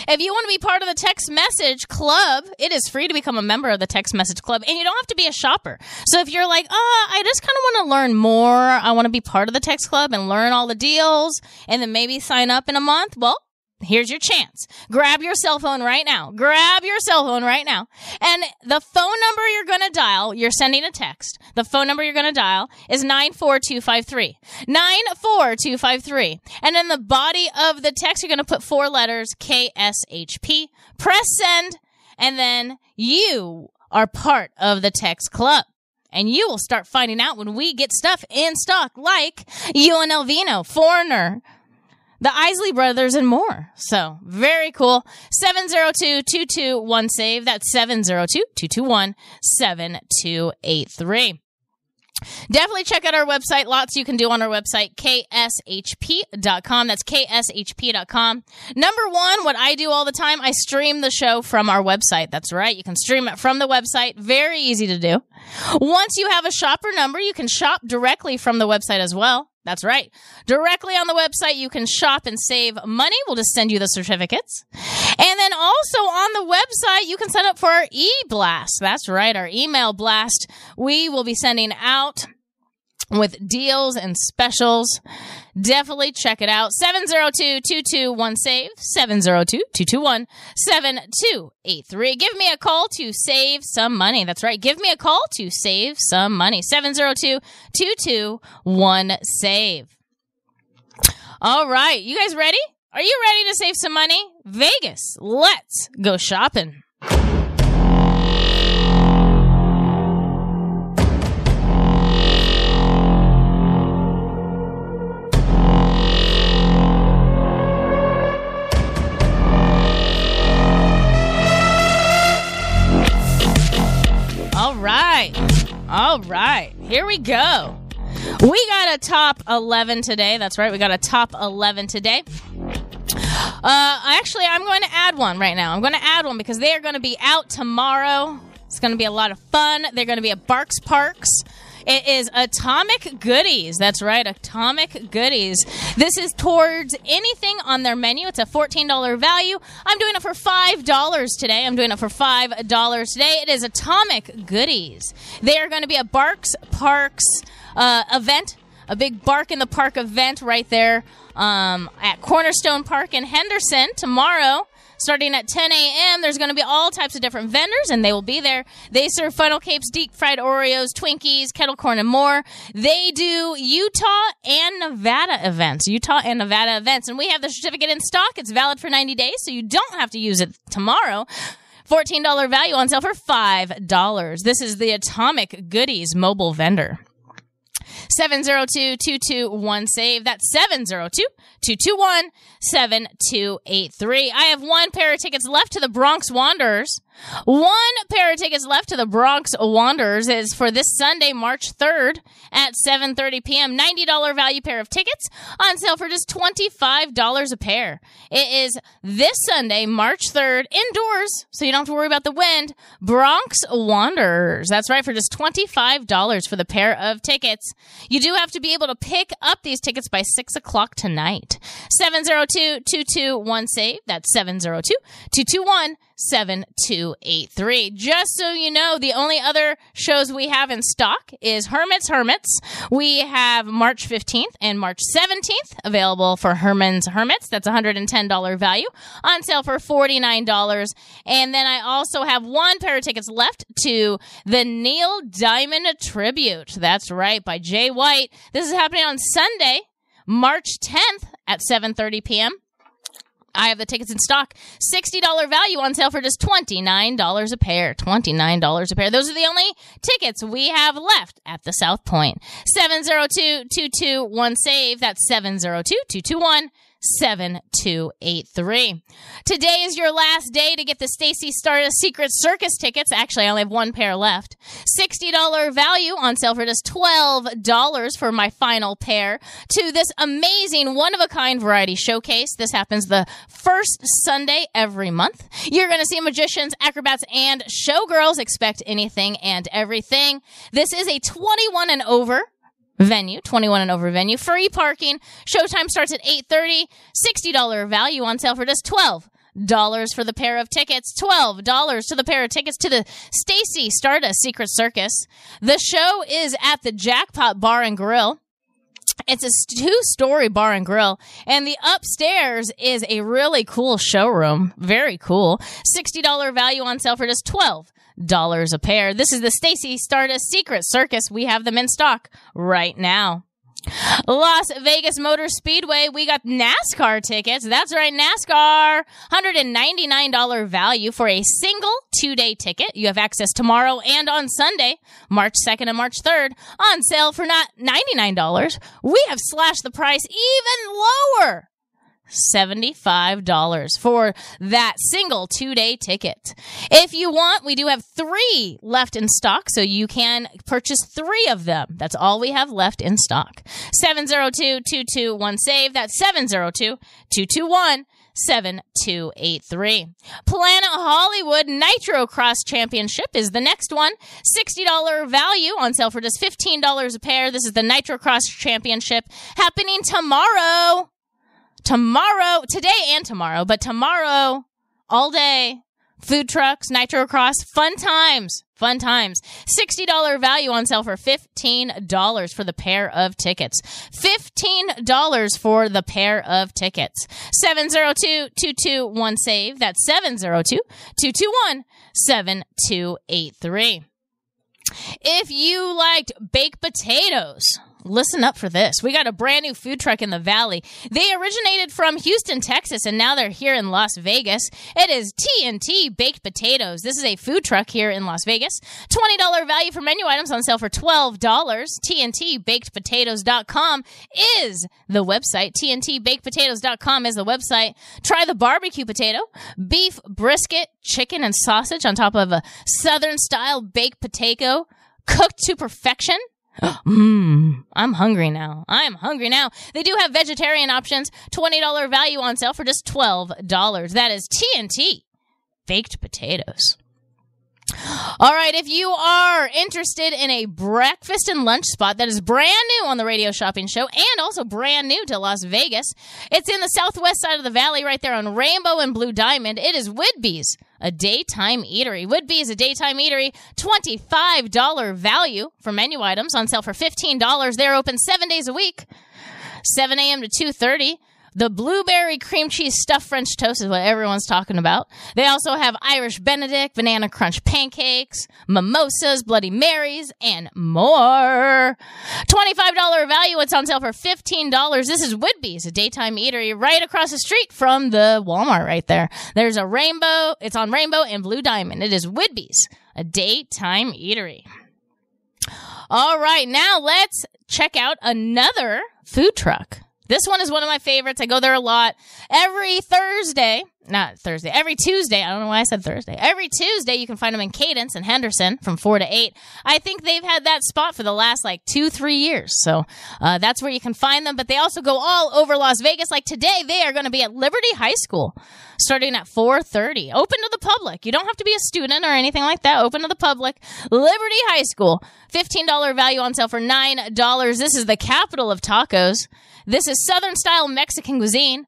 If you want to be part of the text message club, it is free to become a member of the text message club and you don't have to be a shopper. So if you're like, oh, I just kind of want to learn more. I want to be part of the text club and learn all the deals and then maybe sign up in a month. Well, Here's your chance. Grab your cell phone right now. Grab your cell phone right now. And the phone number you're going to dial, you're sending a text. The phone number you're going to dial is 94253. 94253. And in the body of the text, you're going to put four letters KSHP. Press send. And then you are part of the text club. And you will start finding out when we get stuff in stock like UNL Vino, Foreigner, the Isley brothers and more. So very cool. 702-221-SAVE. That's 702-221-7283. Definitely check out our website. Lots you can do on our website, kshp.com. That's kshp.com. Number one, what I do all the time, I stream the show from our website. That's right. You can stream it from the website. Very easy to do. Once you have a shopper number, you can shop directly from the website as well. That's right. Directly on the website, you can shop and save money. We'll just send you the certificates. And then also on the website, you can sign up for our e-blast. That's right. Our email blast. We will be sending out with deals and specials. Definitely check it out. 702-221-SAVE, 702-221-7283. Give me a call to save some money. That's right. Give me a call to save some money. 702-221-SAVE. All right. You guys ready? Are you ready to save some money? Vegas. Let's go shopping. Right. All right. Here we go. We got a top 11 today. That's right. We got a top 11 today. Uh, actually, I'm going to add one right now. I'm going to add one because they are going to be out tomorrow. It's going to be a lot of fun. They're going to be at Barks Parks. It is Atomic Goodies. That's right, Atomic Goodies. This is towards anything on their menu. It's a $14 value. I'm doing it for $5 today. I'm doing it for $5 today. It is Atomic Goodies. They are going to be a Barks Parks uh, event, a big Bark in the Park event right there um, at Cornerstone Park in Henderson tomorrow. Starting at 10 a.m., there's going to be all types of different vendors, and they will be there. They serve funnel cakes, deep fried Oreos, Twinkies, kettle corn, and more. They do Utah and Nevada events. Utah and Nevada events. And we have the certificate in stock. It's valid for 90 days, so you don't have to use it tomorrow. $14 value on sale for $5. This is the Atomic Goodies mobile vendor. 702-221-SAVE. That's 702-221-7283. I have one pair of tickets left to the Bronx Wanderers. One pair of tickets left to the Bronx Wanderers is for this Sunday, March 3rd at 7.30 p.m. $90 value pair of tickets on sale for just $25 a pair. It is this Sunday, March 3rd, indoors, so you don't have to worry about the wind. Bronx Wanderers. That's right, for just $25 for the pair of tickets. You do have to be able to pick up these tickets by 6 o'clock tonight. 702-221-SAVE. That's 702-221 7283. Just so you know, the only other shows we have in stock is Herman's Hermits. We have March 15th and March 17th available for Herman's Hermits. That's $110 value on sale for $49. And then I also have one pair of tickets left to the Neil Diamond Tribute. That's right, by Jay White. This is happening on Sunday, March 10th at 7:30 p.m. I have the tickets in stock. $60 value on sale for just $29 a pair. $29 a pair. Those are the only tickets we have left at the South Point. 702-221-SAVE. That's 702-221 7283. Today is your last day to get the Stacy Stardust Secret Circus tickets. Actually, I only have one pair left. $60 value on sale for just $12 for my final pair to this amazing one of a kind variety showcase. This happens the first Sunday every month. You're going to see magicians, acrobats, and showgirls expect anything and everything. This is a 21 and over venue 21 and over venue. Free parking. Showtime starts at 8.30 $60 value on sale for just 12 dollars for the pair of tickets. Twelve dollars to the pair of tickets to the stacy stardust secret circus. The show is at the jackpot bar and grill. It's a two story bar and grill, and the upstairs is a really cool showroom. Very cool. $60 value on sale for just 12 dollars a pair. This is the Stacy Stardust Secret Circus. We have them in stock right now. Las Vegas Motor Speedway, we got NASCAR tickets. That's right, NASCAR. $199 value for a single two day ticket. You have access tomorrow and on Sunday, March 2nd and March 3rd, on sale for not $99. We have slashed the price even lower. $75 for that single two day ticket. If you want, we do have three left in stock, so you can purchase three of them. That's all we have left in stock. 702-221-SAVE. That's 702-221 7283. Planet Hollywood Nitro Cross Championship is the next one. $60 value on sale for just $15 a pair. This is the Nitro Cross Championship happening tomorrow tomorrow, today and tomorrow, but tomorrow, all day, food trucks, nitro cross, fun times, fun times. $60 value on sale for $15 for the pair of tickets. $15 for the pair of tickets. 702-221-SAVE. That's 702-221-7283. If you liked baked potatoes, listen up for this. We got a brand new food truck in the valley. They originated from Houston, Texas, and now they're here in Las Vegas. It is TNT Baked Potatoes. This is a food truck here in Las Vegas. $20 value for menu items on sale for $12. TNTBakedPotatoes.com is the website. TNTBakedPotatoes.com is the website. Try the barbecue potato, beef brisket, chicken, and sausage on top of a southern style baked potato cooked to perfection. Mmm, [GASPS] I'm hungry now. I'm hungry now. They do have vegetarian options. $20 value on sale for just $12. That is TNT baked potatoes. All right, if you are interested in a breakfast and lunch spot that is brand new on the radio shopping show and also brand new to Las Vegas, it's in the southwest side of the valley right there on Rainbow and Blue Diamond. It is Whidbey's, a daytime eatery. Whidbey is a daytime eatery, $25 value for menu items on sale for $15. They're open seven days a week, 7 a.m. to 2.30. The blueberry cream cheese stuffed French toast is what everyone's talking about. They also have Irish Benedict, banana crunch pancakes, mimosas, Bloody Marys, and more. $25 value. It's on sale for $15. This is Whidbey's, a daytime eatery right across the street from the Walmart right there. There's a rainbow. It's on Rainbow and Blue Diamond. It is Whidbey's, a daytime eatery. All right, now let's check out another food truck. This one is one of my favorites. I go there a lot. Every Thursday, not Thursday, every Tuesday. I don't know why I said Thursday. Every Tuesday, you can find them in Cadence and Henderson from 4 to 8. I think they've had that spot for the last like two, three years. So uh, that's where you can find them. But they also go all over Las Vegas. Like today, they are going to be at Liberty High School starting at 4.30. Open to the public. You don't have to be a student or anything like that. Open to the public. Liberty High School. $15 value on sale for $9. This is the capital of tacos. This is Southern style Mexican cuisine.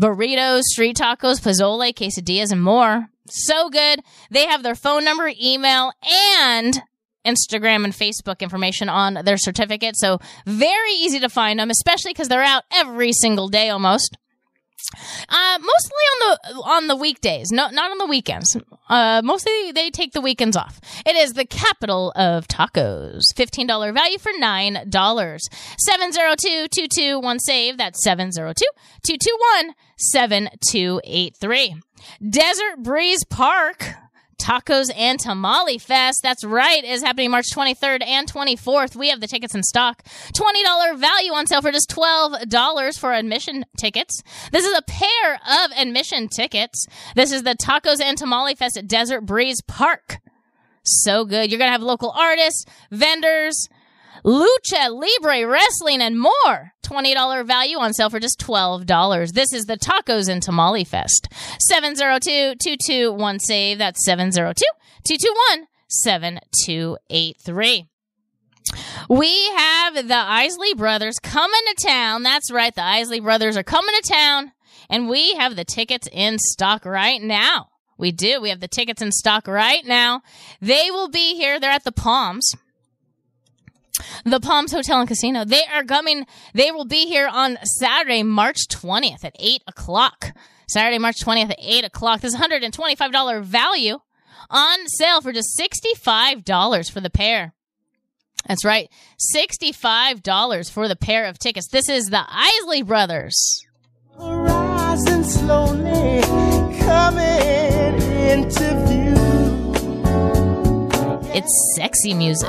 Burritos, street tacos, pozole, quesadillas, and more. So good. They have their phone number, email, and Instagram and Facebook information on their certificate. So very easy to find them, especially because they're out every single day almost. Uh, mostly on the on the weekdays, no, not on the weekends. Uh, mostly they take the weekends off. It is the capital of tacos. Fifteen dollar value for nine dollars. Seven zero two two two one save. That's seven zero two two two one seven two eight three. Desert Breeze Park. Tacos and Tamale Fest. That's right, is happening March 23rd and 24th. We have the tickets in stock. $20 value on sale for just $12 for admission tickets. This is a pair of admission tickets. This is the Tacos and Tamale Fest at Desert Breeze Park. So good. You're going to have local artists, vendors, lucha, libre, wrestling, and more. $20 value on sale for just $12. This is the Tacos and Tamale Fest. 702-221-SAVE. That's 702-221-7283. We have the Isley Brothers coming to town. That's right. The Isley Brothers are coming to town and we have the tickets in stock right now. We do. We have the tickets in stock right now. They will be here. They're at the Palms the Palms Hotel and Casino. They are coming. They will be here on Saturday, March 20th at 8 o'clock. Saturday, March 20th at 8 o'clock. This is $125 value on sale for just $65 for the pair. That's right. $65 for the pair of tickets. This is the Isley Brothers. Rising slowly, coming into view. It's sexy music.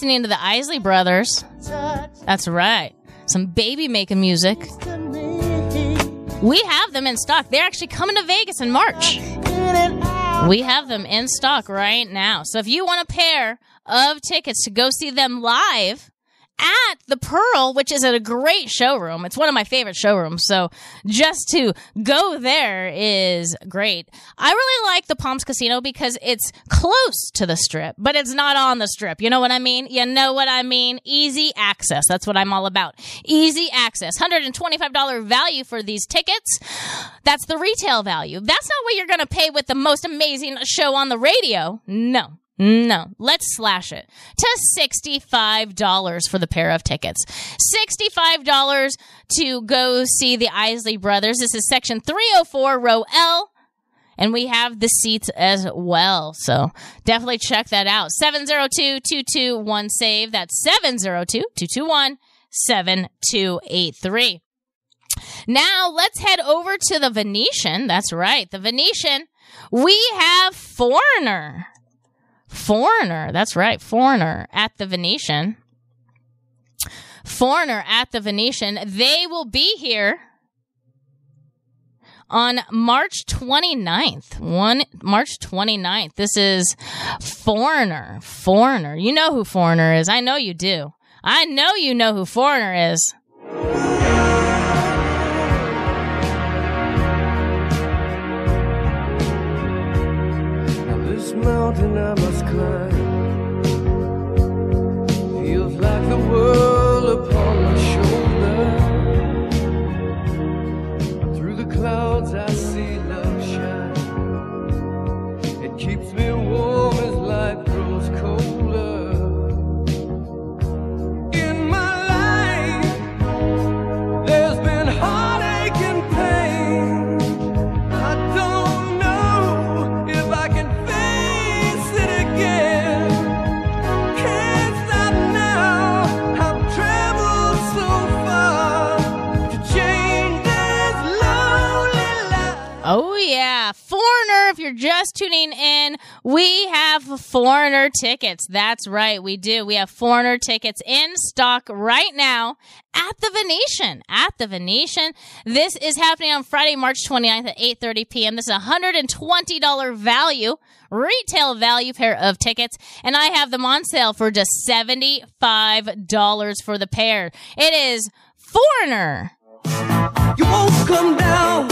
Listening to the Isley Brothers. That's right. Some baby making music. We have them in stock. They're actually coming to Vegas in March. We have them in stock right now. So if you want a pair of tickets to go see them live at the Pearl, which is a great showroom, it's one of my favorite showrooms. So just to go there is great. I really like the Palms Casino because it's close to the strip, but it's not on the strip. You know what I mean? You know what I mean? Easy access. That's what I'm all about. Easy access. $125 value for these tickets. That's the retail value. That's not what you're going to pay with the most amazing show on the radio. No. No, let's slash it to $65 for the pair of tickets. $65 to go see the Isley Brothers. This is section 304, row L. And we have the seats as well. So definitely check that out. 702-221-SAVE. That's 702-221-7283. Now let's head over to the Venetian. That's right. The Venetian. We have Foreigner. Foreigner. That's right. Foreigner at the Venetian. Foreigner at the Venetian. They will be here on March 29th. One March 29th. This is Foreigner. Foreigner. You know who Foreigner is. I know you do. I know you know who Foreigner is. This mountain I Foreigner tickets. That's right, we do. We have Foreigner tickets in stock right now at the Venetian. At the Venetian. This is happening on Friday, March 29th at 8.30 p.m. This is a $120 value, retail value pair of tickets, and I have them on sale for just $75 for the pair. It is Foreigner. You won't come down.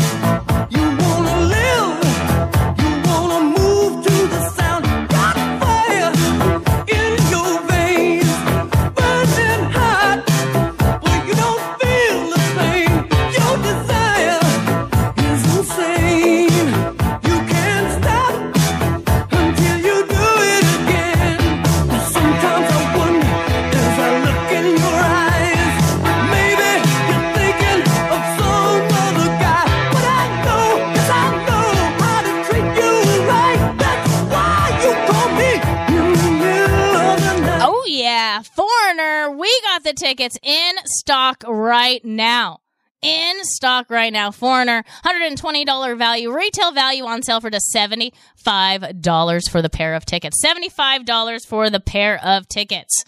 The tickets in stock right now. In stock right now. Foreigner, $120 value, retail value on sale for just $75 for the pair of tickets. $75 for the pair of tickets.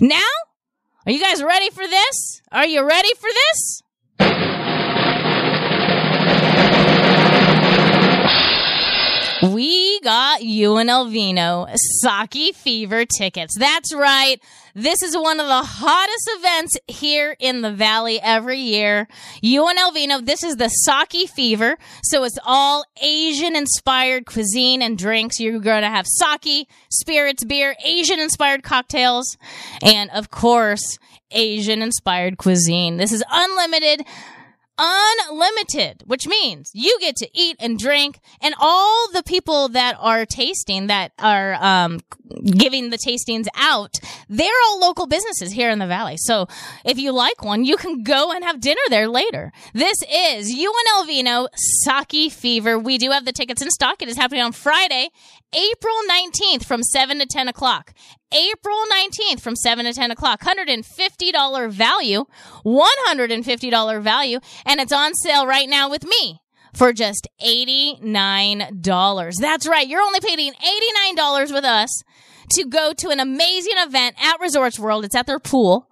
Now, are you guys ready for this? Are you ready for this? We got UNLVino Sake Fever tickets. That's right. This is one of the hottest events here in the Valley every year. UNLVino, this is the Sake Fever. So it's all Asian inspired cuisine and drinks. You're going to have sake, spirits, beer, Asian inspired cocktails, and of course, Asian inspired cuisine. This is unlimited unlimited, which means you get to eat and drink and all the people that are tasting that are um, giving the tastings out, they're all local businesses here in the valley. So if you like one, you can go and have dinner there later. This is UNL Vino Sake Fever. We do have the tickets in stock. It is happening on Friday, April 19th from 7 to 10 o'clock. April 19th from 7 to 10 o'clock. $150 value, $150 value, and it's on sale right now with me for just $89. That's right. You're only paying $89 with us to go to an amazing event at Resorts World. It's at their pool.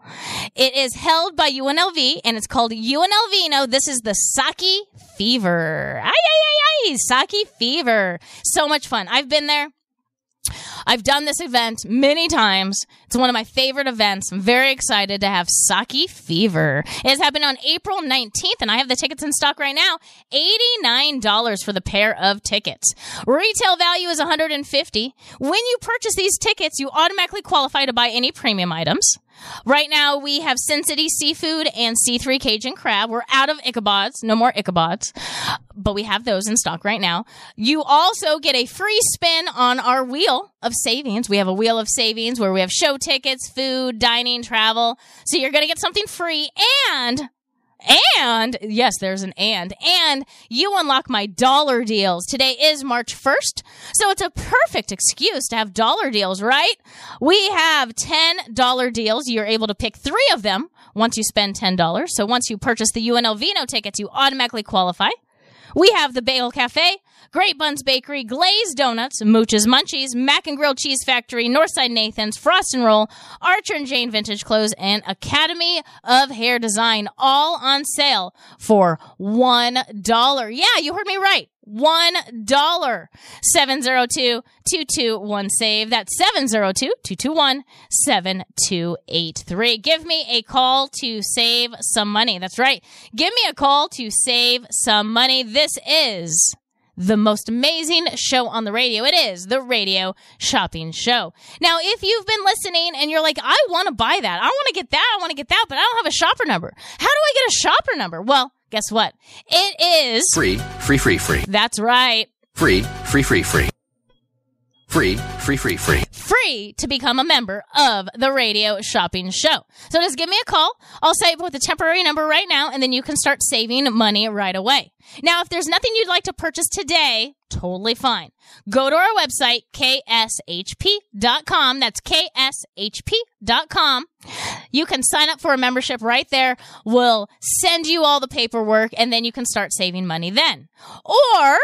It is held by UNLV and it's called UNLVino. This is the Sake Fever. Ay, ay, ay, ay. Sake Fever. So much fun. I've been there. I've done this event many times. It's one of my favorite events. I'm very excited to have Sake Fever. It has happened on April 19th, and I have the tickets in stock right now. $89 for the pair of tickets. Retail value is 150. When you purchase these tickets, you automatically qualify to buy any premium items. Right now, we have Sin City Seafood and C3 Cajun Crab. We're out of Ichabods. No more Ichabods. But we have those in stock right now. You also get a free spin on our wheel of savings. We have a wheel of savings where we have show tickets, food, dining, travel. So you're going to get something free and and yes, there's an and. And you unlock my dollar deals. Today is March 1st. So it's a perfect excuse to have dollar deals, right? We have $10 deals. You're able to pick three of them once you spend $10. So once you purchase the UNL Vino tickets, you automatically qualify. We have the Bagel Cafe, Great Buns Bakery, Glazed Donuts, Mooch's Munchies, Mac and Grill Cheese Factory, Northside Nathan's, Frost and Roll, Archer and Jane Vintage Clothes, and Academy of Hair Design, all on sale for one dollar. Yeah, you heard me right. One dollar. 702-221 save. That's 702-221-7283. Give me a call to save some money. That's right. Give me a call to save some money. This is the most amazing show on the radio. It is the radio shopping show. Now, if you've been listening and you're like, I want to buy that. I want to get that. I want to get that, but I don't have a shopper number. How do I get a shopper number? Well, guess what? It is Free, free, free, free. That's right. Free, free, free, free. Free, free, free, free. free to become a member of the radio shopping show. So just give me a call. I'll up with a temporary number right now, and then you can start saving money right away. Now, if there's nothing you'd like to purchase today, totally fine. Go to our website, kshp.com. That's kshp.com. You can sign up for a membership right there. We'll send you all the paperwork, and then you can start saving money then. Or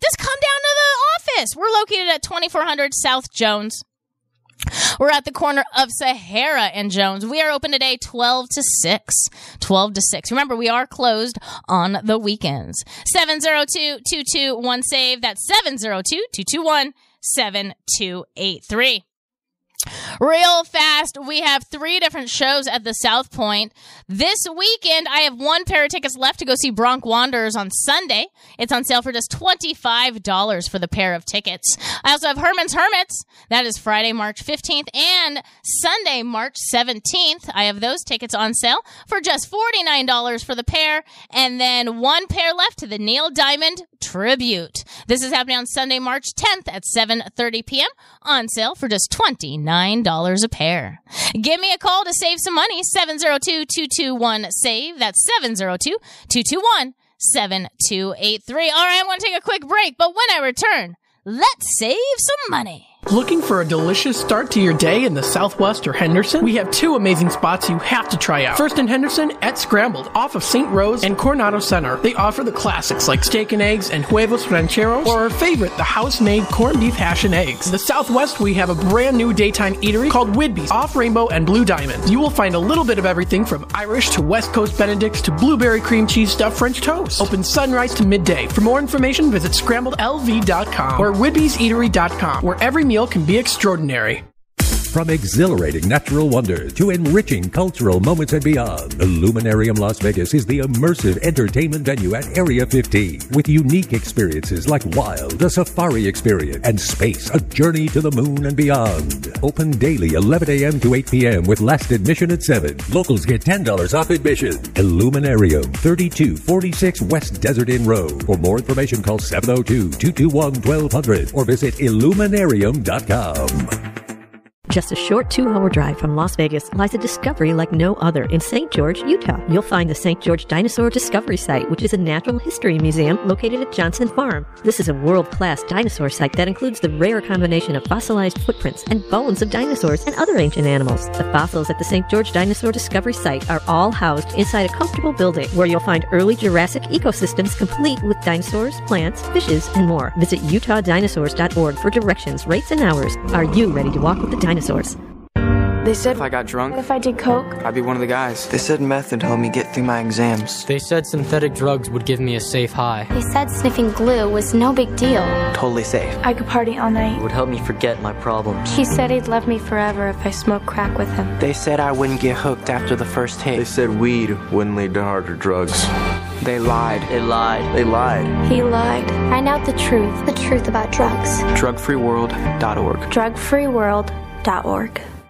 just come down to the office. We're located at 2400 South Jones. We're at the corner of Sahara and Jones. We are open today 12 to 6. 12 to 6. Remember, we are closed on the weekends. 702-221-SAVE. That's 702-221-7283. Real fast, we have three different shows at the South Point. This weekend, I have one pair of tickets left to go see Bronx Wanderers on Sunday. It's on sale for just $25 for the pair of tickets. I also have Herman's Hermits. That is Friday, March 15th and Sunday, March 17th. I have those tickets on sale for just $49 for the pair and then one pair left to the Neil Diamond Tribute. This is happening on Sunday, March 10th at 7:30 p.m. on sale for just $29 a pair. Give me a call to save some money 702-221-SAVE. That's 702-221-7283. All right, I'm going to take a quick break, but when I return, let's save some money. Looking for a delicious start to your day in the Southwest or Henderson? We have two amazing spots you have to try out. First in Henderson, at Scrambled, off of St. Rose and Coronado Center. They offer the classics like steak and eggs and huevos rancheros, or our favorite, the house-made corned beef hash and eggs. In the Southwest, we have a brand new daytime eatery called Whidbey's, off Rainbow and Blue Diamond. You will find a little bit of everything from Irish to West Coast Benedicts to blueberry cream cheese stuffed French toast. Open sunrise to midday. For more information, visit scrambledlv.com or whidbeyseatery.com, where every meal can be extraordinary. From exhilarating natural wonders to enriching cultural moments and beyond, Illuminarium Las Vegas is the immersive entertainment venue at Area 15 with unique experiences like Wild, a safari experience, and Space, a journey to the moon and beyond. Open daily 11 a.m. to 8 p.m. with last admission at 7. Locals get $10 off admission. Illuminarium, 3246 West Desert Inn Road. For more information, call 702-221-1200 or visit illuminarium.com. Just a short two hour drive from Las Vegas lies a discovery like no other in St. George, Utah. You'll find the St. George Dinosaur Discovery Site, which is a natural history museum located at Johnson Farm. This is a world class dinosaur site that includes the rare combination of fossilized footprints and bones of dinosaurs and other ancient animals. The fossils at the St. George Dinosaur Discovery Site are all housed inside a comfortable building where you'll find early Jurassic ecosystems complete with dinosaurs, plants, fishes, and more. Visit utah.dinosaurs.org for directions, rates, and hours. Are you ready to walk with the dinosaurs? They said if I got drunk, If I did coke, I'd be one of the guys. They said meth would help me get through my exams. They said synthetic drugs would give me a safe high. they said sniffing glue was no big deal. Totally safe. I could party all night. It would help me forget my problems. He said he'd love me forever if I smoked crack with him. They said I wouldn't get hooked after the first hit. They said weed wouldn't lead to harder drugs. They lied. They lied. They lied. He lied. Find out the truth. The truth about drugs. Drugfreeworld.org. Drugfreeworld.org. Zen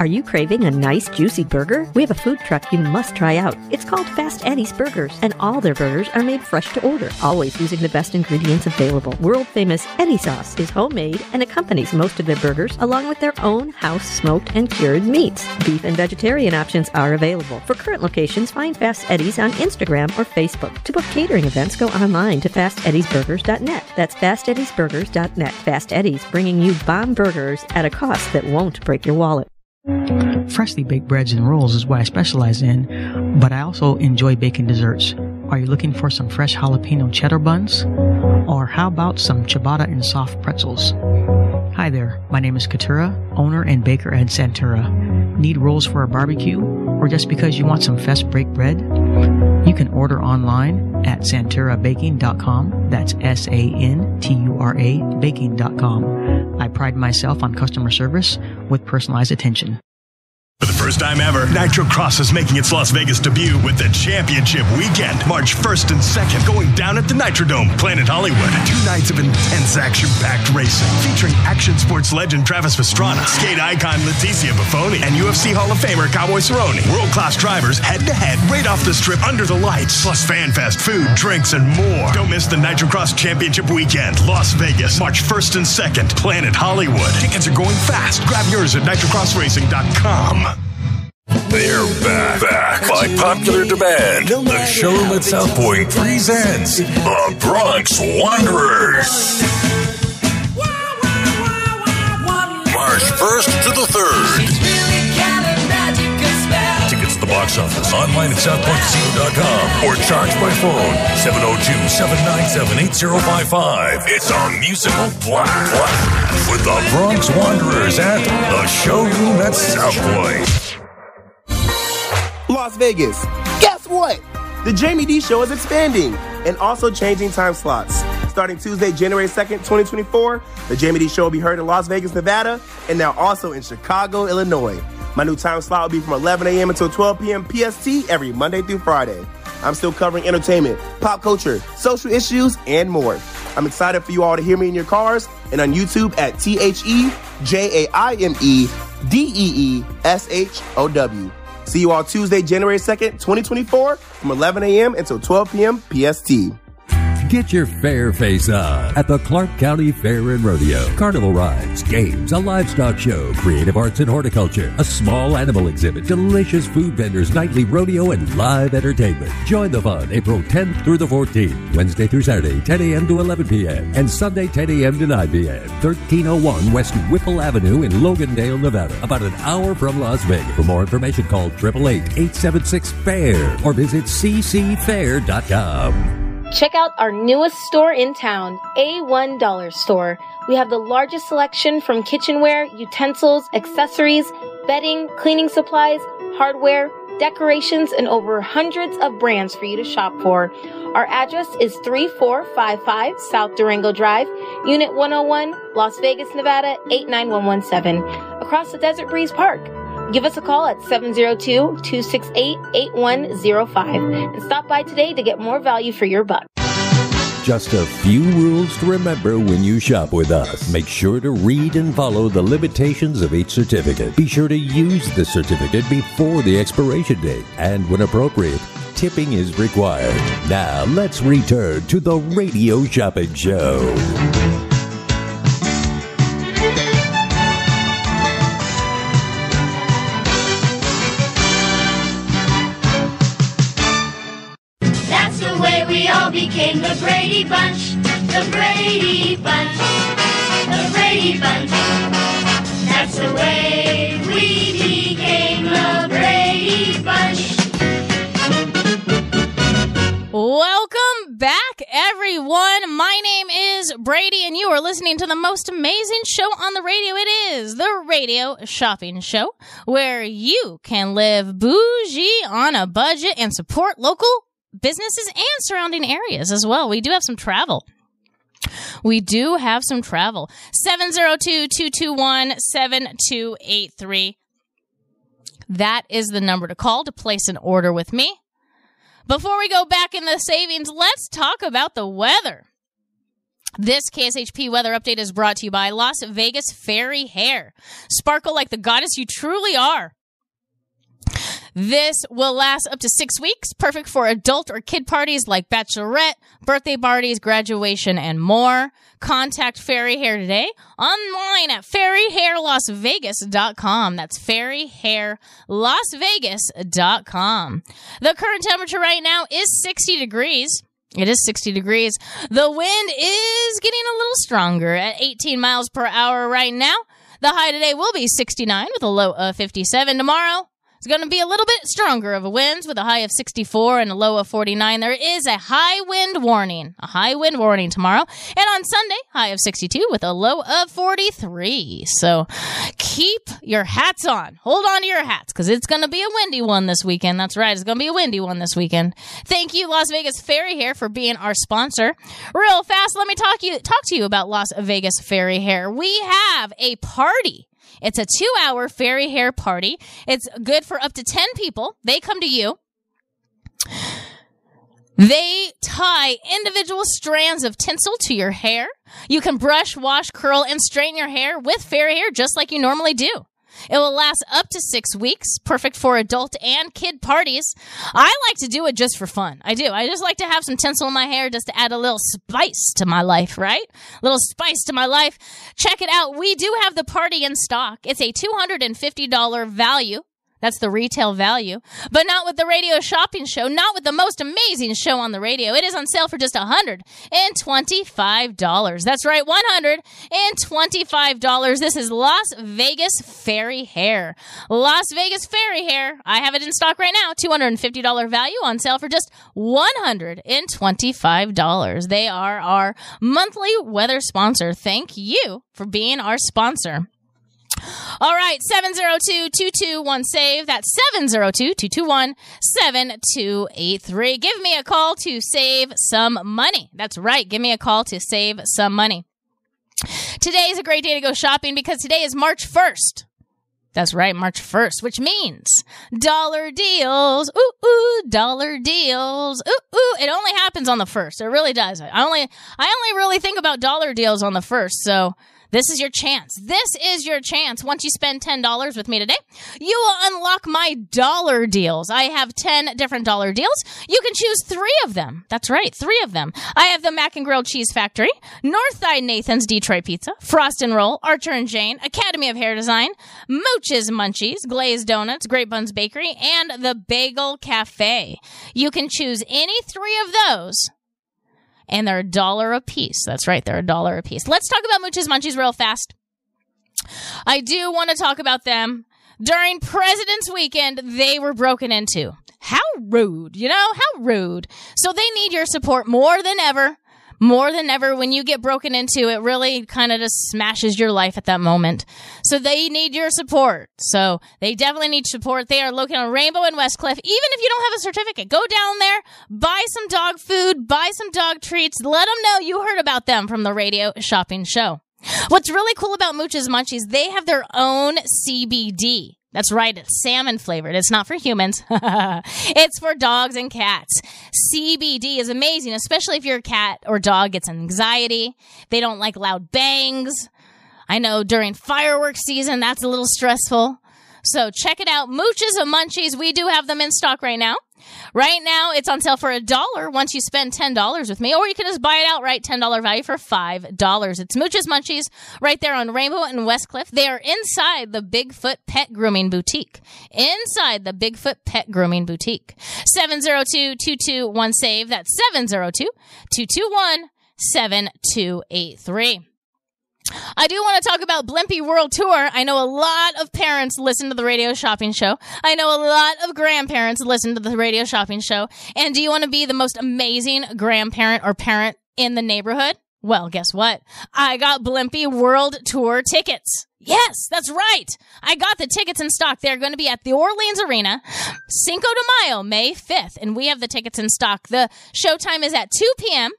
Are you craving a nice juicy burger? We have a food truck you must try out. It's called Fast Eddie's Burgers, and all their burgers are made fresh to order, always using the best ingredients available. World famous Eddie sauce is homemade and accompanies most of their burgers, along with their own house smoked and cured meats. Beef and vegetarian options are available. For current locations, find Fast Eddie's on Instagram or Facebook. To book catering events, go online to fasteddiesburgers.net. That's fasteddiesburgers.net. Fast Eddie's bringing you bomb burgers at a cost that won't break your wallet. Freshly baked breads and rolls is what I specialize in, but I also enjoy baking desserts. Are you looking for some fresh jalapeno cheddar buns? Or how about some ciabatta and soft pretzels? Hi there, my name is Katura, owner and baker at Santura. Need rolls for a barbecue? Or just because you want some fresh baked bread? You can order online at santurabaking.com. That's S A N T U R A baking.com. I pride myself on customer service with personalized attention. For the first time ever, Nitro Cross is making its Las Vegas debut with the championship weekend, March 1st and 2nd, going down at the Nitrodome, Planet Hollywood. Two nights of intense action-packed racing, featuring action sports legend Travis Pastrana, skate icon Leticia Bufoni, and UFC Hall of Famer Cowboy Cerrone. World-class drivers head-to-head, right off the strip, under the lights, plus fan fest, food, drinks, and more. Don't miss the Nitro Cross Championship weekend, Las Vegas, March 1st and 2nd, Planet Hollywood. Tickets are going fast. Grab yours at nitrocrossracing.com. They're back. Back by popular demand. The showroom at South Point presents the Bronx Wanderers. March 1st to the 3rd. Tickets at the box office, online at southpointcasino.com, or charge by phone 702-797-8055. It's a musical blast with the Bronx Wanderers at the showroom at South Point. Las Vegas. Guess what? The Jaime Dee Show is expanding and also changing time slots. Starting Tuesday, January 2nd, 2024, the Jaime Dee Show will be heard in Las Vegas, Nevada, and now also in Chicago, Illinois. My new time slot will be from 11 a.m. until 12 p.m. PST every Monday through Friday. I'm still covering entertainment, pop culture, social issues, and more. I'm excited for you all to hear me in your cars and on YouTube at T H E J A I M E D E E S H O W. See you all Tuesday, January 2nd, 2024, from 11 a.m. until 12 p.m. PST. Get your fair face on at the Clark County Fair and Rodeo. Carnival rides, games, a livestock show, creative arts and horticulture, a small animal exhibit, delicious food vendors, nightly rodeo, and live entertainment. Join the fun April 10th through the 14th, Wednesday through Saturday, 10 a.m. to 11 p.m., and Sunday, 10 a.m. to 9 p.m. 1301 West Whipple Avenue in Logandale, Nevada, about an hour from Las Vegas. For more information, call 888-876-FAIR or visit ccfair.com. Check out our newest store in town, A1 Dollar Store. We have the largest selection from kitchenware, utensils, accessories, bedding, cleaning supplies, hardware, decorations, and over hundreds of brands for you to shop for. Our address is 3455 South Durango Drive, Unit 101, Las Vegas, Nevada 89117, across the Desert Breeze Park. Give us a call at 702-268-8105 and stop by today to get more value for your buck. Just a few rules to remember when you shop with us. Make sure to read and follow the limitations of each certificate. Be sure to use the certificate before the expiration date. And when appropriate, tipping is required. Now, let's return to the Radio Shopping Show. Became the Brady Bunch. The Brady Bunch. The Brady Bunch. That's the way we became the Brady Bunch. Welcome back, everyone. My name is Bradi, and you are listening to the most amazing show on the radio. It is the Radio Shopping Show, where you can live bougie on a budget and support local businesses and surrounding areas as well. We do have some travel. We do have some travel. 702 221 7283. That is the number to call to place an order with me. Before we go back in the savings, let's talk about the weather. This KSHP weather update is brought to you by Las Vegas Fairy Hair. Sparkle like the goddess you truly are. This will last up to six weeks, perfect for adult or kid parties like bachelorette, birthday parties, graduation, and more. Contact Fairy Hair today online at fairyhairlasvegas.com. That's fairyhairlasvegas.com. The current temperature right now is 60 degrees. It is 60 degrees. The wind is getting a little stronger at 18 miles per hour right now. The high today will be 69 with a low of 57. Tomorrow, It's going to be a little bit stronger of a winds with a high of 64 and a low of 49. There is a high wind warning, a high wind warning tomorrow. And on Sunday, high of 62 with a low of 43. So keep your hats on. Hold on to your hats because it's going to be a windy one this weekend. That's right. It's going to be a windy one this weekend. Thank you, Las Vegas Fairy Hair, for being our sponsor. Real fast, let me talk you talk to you about Las Vegas Fairy Hair. We have a party. It's a two hour fairy hair party. It's good for up to 10 people. They come to you. They tie individual strands of tinsel to your hair. You can brush, wash, curl, and straighten your hair with fairy hair just like you normally do. It will last up to six weeks, perfect for adult and kid parties. I like to do it just for fun. I do. I just like to have some tinsel in my hair just to add a little spice to my life, right? A little spice to my life. Check it out. We do have the party in stock. It's a $250 value. That's the retail value, but not with the radio shopping show, not with the most amazing show on the radio. It is on sale for just $125. That's right, $125. This is Las Vegas Fairy Hair. Las Vegas Fairy Hair. I have it in stock right now. $250 value on sale for just $125. They are our monthly weather sponsor. Thank you for being our sponsor. All right, 702-221-SAVE. That's 702-221-7283. Give me a call to save some money. That's right. Give me a call to save some money. Today is a great day to go shopping because today is March 1st. That's right, March 1st, which means dollar deals. Ooh, ooh, dollar deals. Ooh, ooh. It only happens on the 1st. It really does. I only, I only really think about dollar deals on the 1st. So this is your chance. This is your chance. Once you spend $10 with me today, you will unlock my dollar deals. I have 10 different dollar deals. You can choose three of them. That's right, three of them. I have the Mac and Grilled Cheese Factory, Northside Nathan's Detroit Pizza, Frost and Roll, Archer and Jane, Academy of Hair Design, Mooch's Munchies, Glazed Donuts, Great Buns Bakery, and the Bagel Cafe. You can choose any three of those and they're a dollar a piece. That's right, they're a dollar a piece. Let's talk about Mooch's Munchies real fast. I do want to talk about them. During President's Weekend, they were broken into. How rude, you know? How rude. So they need your support more than ever. More than ever, when you get broken into, it really kind of just smashes your life at that moment. So they need your support. So they definitely need support. They are located on Rainbow and Westcliff. Even if you don't have a certificate, go down there, buy some dog food, buy some dog treats, let them know you heard about them from the radio shopping show. What's really cool about Mooch's Munchies, they have their own CBD. That's right, it's salmon flavored. It's not for humans. [LAUGHS] it's for dogs and cats. CBD is amazing, especially if your cat or dog gets anxiety. They don't like loud bangs. I know during fireworks season, that's a little stressful. So check it out. Mooches and Munchies. We do have them in stock right now. Right now, it's on sale for a dollar once you spend $10 with me, or you can just buy it outright, $10 value for $5. It's Mooch's Munchies right there on Rainbow and Westcliff. They are inside the Bigfoot Pet Grooming Boutique. Inside the Bigfoot Pet Grooming Boutique. 702-221-SAVE. That's 702-221-7283. I do want to talk about Blippi World Tour. I know a lot of parents listen to the radio shopping show. I know a lot of grandparents listen to the radio shopping show. And do you want to be the most amazing grandparent or parent in the neighborhood? Well, guess what? I got Blippi World Tour tickets. Yes, that's right. I got the tickets in stock. They're going to be at the Orleans Arena, Cinco de Mayo, May 5th. And we have the tickets in stock. The show time is at 2 p.m.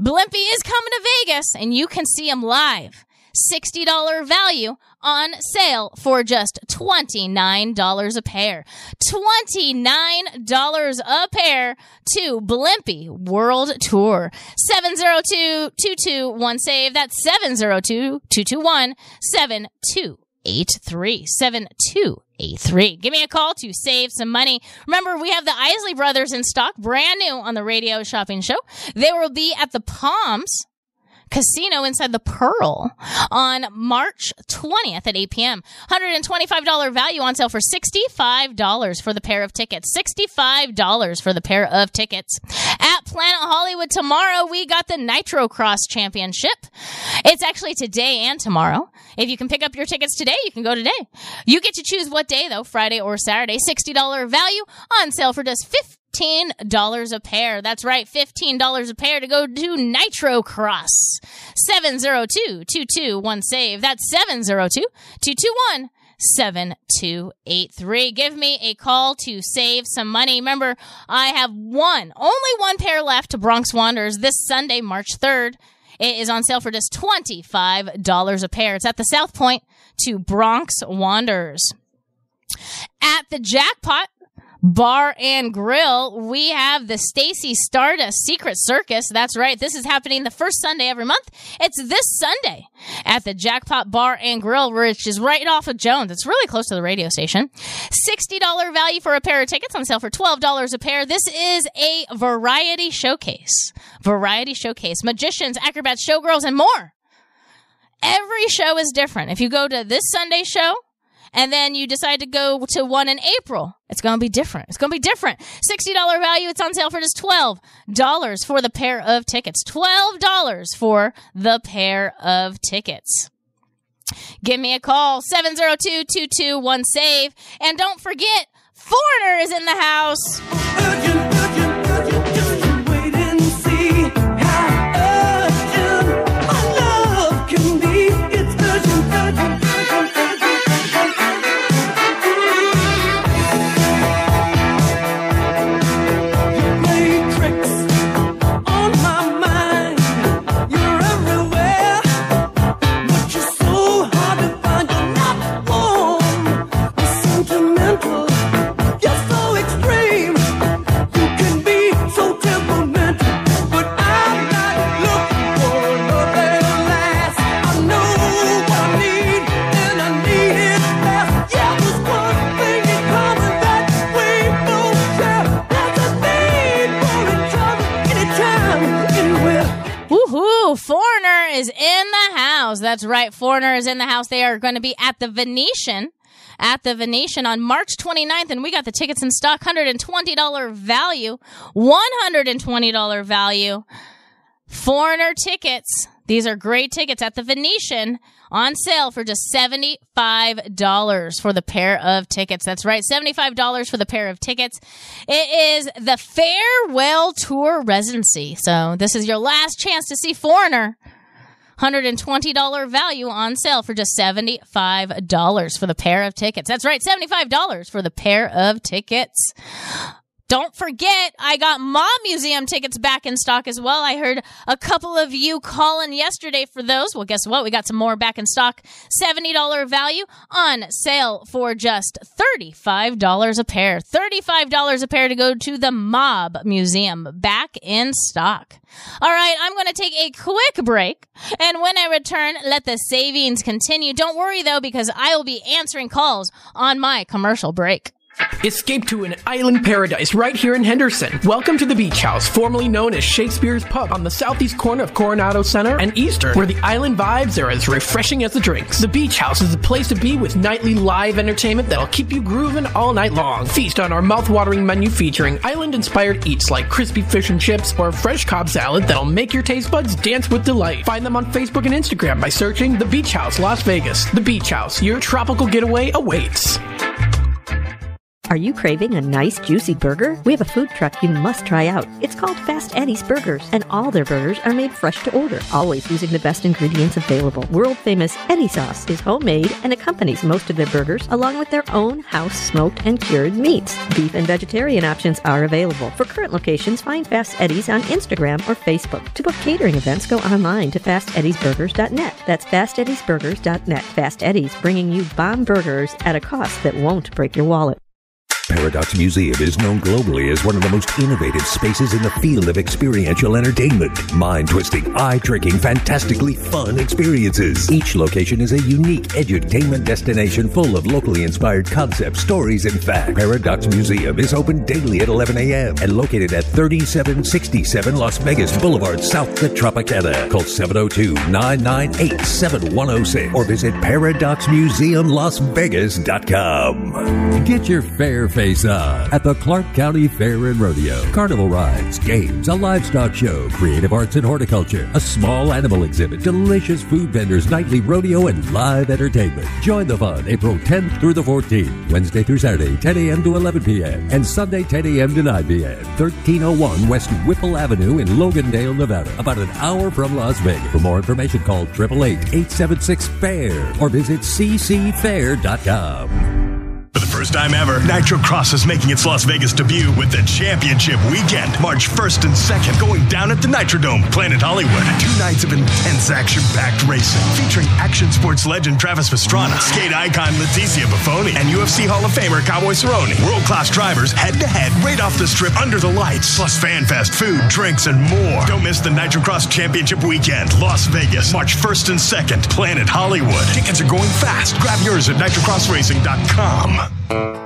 Blippi is coming to Vegas and you can see him live. $60 value on sale for just $29 a pair. $29 a pair to Blippi World Tour. 702-221-SAVE. That's 702-221-7283. 7283. Give me a call to save some money. Remember, we have the Isley Brothers in stock, brand new on the radio shopping show. They will be at the Palms Casino inside the Pearl on March 20th at 8 p.m. $125 value on sale for $65 for the pair of tickets. $65 for the pair of tickets. At Planet Hollywood tomorrow, we got the Nitro Cross Championship. It's actually today and tomorrow. If you can pick up your tickets today, you can go today. You get to choose what day though, Friday or Saturday. $60 value on sale for just $15 a pair. That's right, $15 a pair to go to Nitro Cross. 702-221-SAVE. That's 702-221 7283. Give me a call to save some money. Remember, I have one, only one pair left to Bronx Wanderers this Sunday, March 3rd. It is on sale for just $25 a pair. It's at the South Point to Bronx Wanderers. At the Jackpot, Bar and Grill, we have the Stacy Stardust Secret Circus. That's right. This is happening the first Sunday every month. It's this Sunday at the Jackpot Bar and Grill, which is right off of Jones. It's really close to the radio station. $60 value for a pair of tickets on sale for $12 a pair. This is a variety showcase. Variety showcase. Magicians, acrobats, showgirls, and more. Every show is different. If you go to this Sunday show, and then you decide to go to one in April. It's going to be different. It's going to be different. $60 value. It's on sale for just $12 for the pair of tickets. $12 for the pair of tickets. Give me a call, 702-221-SAVE. And don't forget, Foreigner is in the house. Are going to be at the Venetian. At the Venetian on March 29th, and we got the tickets in stock. $120 value. $120 value. Foreigner tickets. These are great tickets at the Venetian on sale for just $75 for the pair of tickets. That's right. $75 for the pair of tickets. It is the farewell tour residency. So this is your last chance to see Foreigner. $120 value on sale for just $75 for the pair of tickets. That's right. $75 for the pair of tickets. Don't forget, I got Mob Museum tickets back in stock as well. I heard a couple of you calling yesterday for those. Well, guess what? We got some more back in stock. $70 value on sale for just $35 a pair. $35 a pair to go to the Mob Museum back in stock. All right, I'm going to take a quick break. And when I return, let the savings continue. Don't worry though, because I will be answering calls on my commercial break. Escape to an island paradise right here in Henderson. Welcome to the Beach House, formerly known as Shakespeare's Pub, on the southeast corner of Coronado Center and Eastern, where the island vibes are as refreshing as the drinks. The Beach House is the place to be with nightly live entertainment that'll keep you grooving all night long. Feast on our mouth-watering menu featuring island-inspired eats like crispy fish and chips or fresh Cobb salad that'll make your taste buds dance with delight. Find them on Facebook and Instagram by searching The Beach House Las Vegas. The Beach House, your tropical getaway awaits. Are you craving a nice juicy burger? We have a food truck you must try out. It's called Fast Eddie's Burgers, and all their burgers are made fresh to order, always using the best ingredients available. World famous Eddie sauce is homemade and accompanies most of their burgers, along with their own house smoked and cured meats. Beef and vegetarian options are available. For current locations, find Fast Eddie's on Instagram or Facebook. To book catering events, go online to fasteddiesburgers.net. That's fasteddiesburgers.net. Fast Eddie's bringing you bomb burgers at a cost that won't break your wallet. Paradox Museum is known globally as one of the most innovative spaces in the field of experiential entertainment. Mind twisting, eye tricking, fantastically fun experiences. Each location is a unique edutainment destination full of locally inspired concepts, stories, and facts. Paradox Museum is open daily at 11 a.m. and located at 3767 Las Vegas Boulevard, South the Tropicana. Call 702 998 7106 or visit ParadoxMuseumLasVegas.com. Get your fair face on at the Clark County Fair and Rodeo. Carnival rides, games, a livestock show, creative arts and horticulture, a small animal exhibit, delicious food vendors, nightly rodeo, and live entertainment. Join the fun April 10th through the 14th, Wednesday through Saturday, 10 a.m. to 11 p.m., and Sunday, 10 a.m. to 9 p.m. 1301 West Whipple Avenue in Logandale, Nevada, about an hour from Las Vegas. For more information, call 888-876-FAIR or visit ccfair.com. For the first time ever, Nitro Cross is making its Las Vegas debut with the championship weekend, March 1st and 2nd, going down at the Nitrodome, Planet Hollywood. Two nights of intense action-packed racing, featuring action sports legend Travis Pastrana, skate icon Leticia Bufoni, and UFC Hall of Famer Cowboy Cerrone. World-class drivers head-to-head right off the strip under the lights, plus fan fest, food, drinks, and more. Don't miss the Nitro Cross Championship weekend, Las Vegas, March 1st and 2nd, Planet Hollywood. Tickets are going fast. Grab yours at nitrocrossracing.com. Música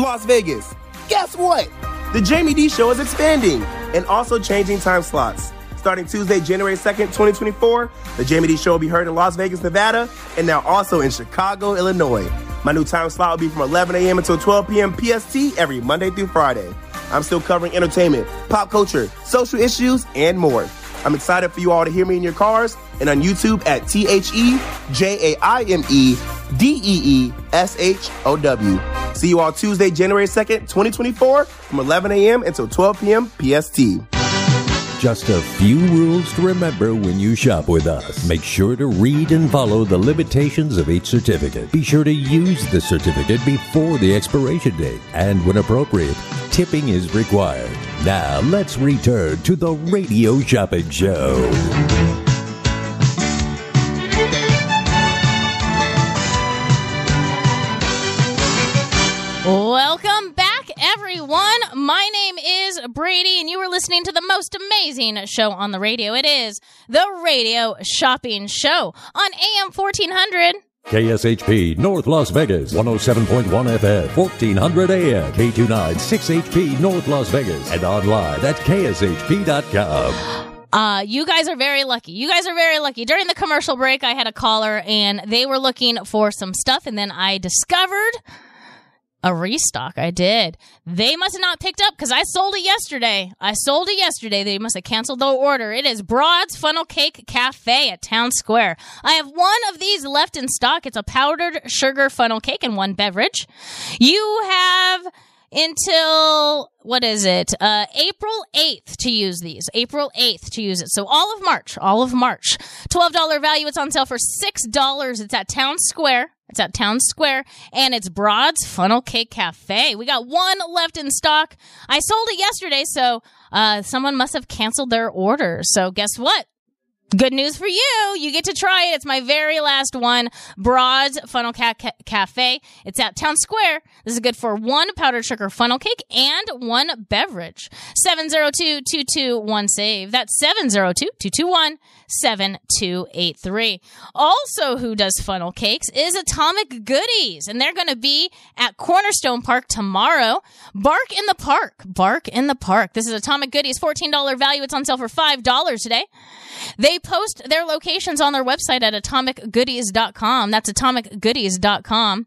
Las Vegas. Guess what? The Jaime Dee Show is expanding and also changing time slots. Starting Tuesday, January 2nd, 2024, the Jaime Dee Show will be heard in Las Vegas, Nevada, and now also in Chicago, Illinois. My new time slot will be from 11 a.m. until 12 p.m. PST every Monday through Friday. I'm still covering entertainment, pop culture, social issues, and more. I'm excited for you all to hear me in your cars and on YouTube at T H E J A I M E D E E S H O W. See you all Tuesday, January 2nd, 2024, from 11 a.m. until 12 p.m. PST. Just a few rules to remember when you shop with us. Make sure to read and follow the limitations of each certificate. Be sure to use the certificate before the expiration date. And when appropriate, tipping is required. Now, let's return to the Radio Shopping Show. My name is Bradi, and you are listening to the most amazing show on the radio. It is the Radio Shopping Show on AM 1400. KSHP North Las Vegas 107.1 FM 1400 AM K29 6HP North Las Vegas and online at kshp.com. Uh, you guys are very lucky. You guys are very lucky. During the commercial break, I had a caller and they were looking for some stuff, and then I discovered a restock. I did. They must have not picked up because I sold it yesterday. I sold it yesterday. They must have canceled the order. It is Broad's Funnel Cake Cafe at Town Square. I have one of these left in stock. It's a powdered sugar funnel cake and one beverage. You have until what is it uh april 8th to use these april 8th to use it so all of march all of march $12 value it's on sale for $6 it's at town square it's at town square and it's broad's funnel cake cafe we got one left in stock i sold it yesterday so uh someone must have canceled their order so guess what Good news for you. You get to try it. It's my very last one. Broad's Funnel Ca- Ca- Cafe. It's at Town Square. This is good for one powdered sugar funnel cake and one beverage. 702-221-SAVE. That's 702-221-7283. Also who does funnel cakes is Atomic Goodies. And they're going to be at Cornerstone Park tomorrow. Bark in the Park. Bark in the Park. This is Atomic Goodies. $14 value. It's on sale for $5 today. They post their locations on their website at atomicgoodies.com. That's atomicgoodies.com.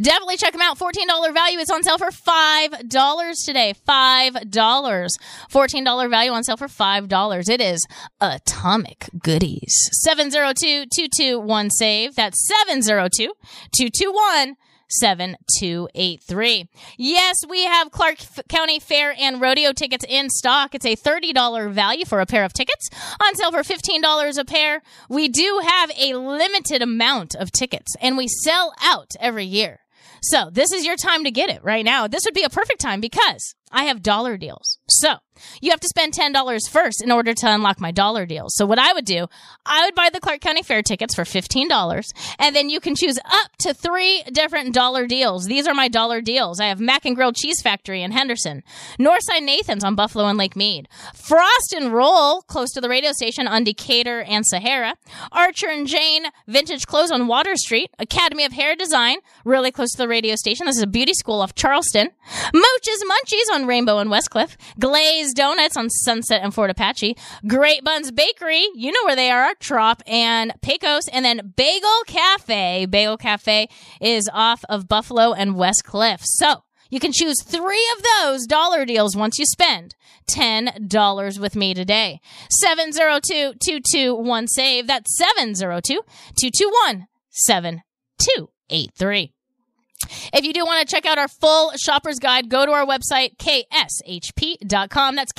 Definitely check them out. $14 value. It's on sale for $5 today. $5. $14 value on sale for $5. It is Atomic Goodies. 702-221-SAVE. That's 702-221 7283. Yes, we have Clark County Fair and Rodeo tickets in stock. It's a $30 value for a pair of tickets on sale for $15 a pair. We do have a limited amount of tickets and we sell out every year. So this is your time to get it right now. This would be a perfect time because I have dollar deals. So you have to spend $10 first in order to unlock my dollar deals. So what I would do, I would buy the Clark County Fair tickets for $15 and then you can choose up to three different dollar deals. These are my dollar deals. I have Mac and Grill Cheese Factory in Henderson, Northside Nathan's on Buffalo and Lake Mead, Frost and Roll close to the radio station on Decatur and Sahara, Archer and Jane Vintage Clothes on Water Street, Academy of Hair Design really close to the radio station. This is a beauty school off Charleston, Mooch's Munchies on Rainbow and Westcliff, Glazed Donuts on Sunset and Fort Apache, Great Buns Bakery, you know where they are, Trop and Pecos, and then Bagel Cafe. Bagel Cafe is off of Buffalo and West Cliff. So you can choose three of those dollar deals once you spend $10 with me today. 702-221-SAVE. That's 702-221-7283. If you do want to check out our full shopper's guide, go to our website, kshp.com. That's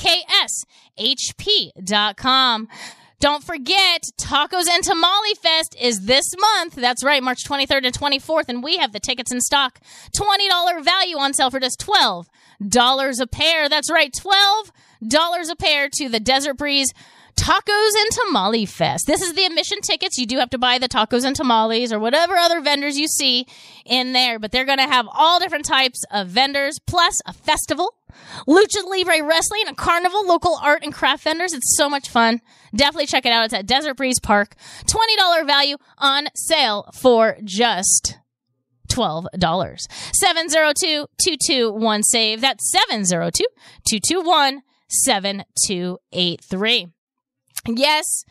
kshp.com. Don't forget, Tacos and Tamale Fest is this month. That's right, March 23rd and 24th, and we have the tickets in stock. $20 value on sale for just $12 a pair. That's right, $12 a pair to the Desert Breeze Tacos and Tamale Fest. This is the admission tickets. You do have to buy the tacos and tamales or whatever other vendors you see in there, but they're going to have all different types of vendors plus a festival, lucha libre wrestling, a carnival, local art and craft vendors. It's so much fun. Definitely check it out. It's at Desert Breeze Park. $20 value on sale for just $12. 702-221-SAVE. That's 702-221-7283. Yes,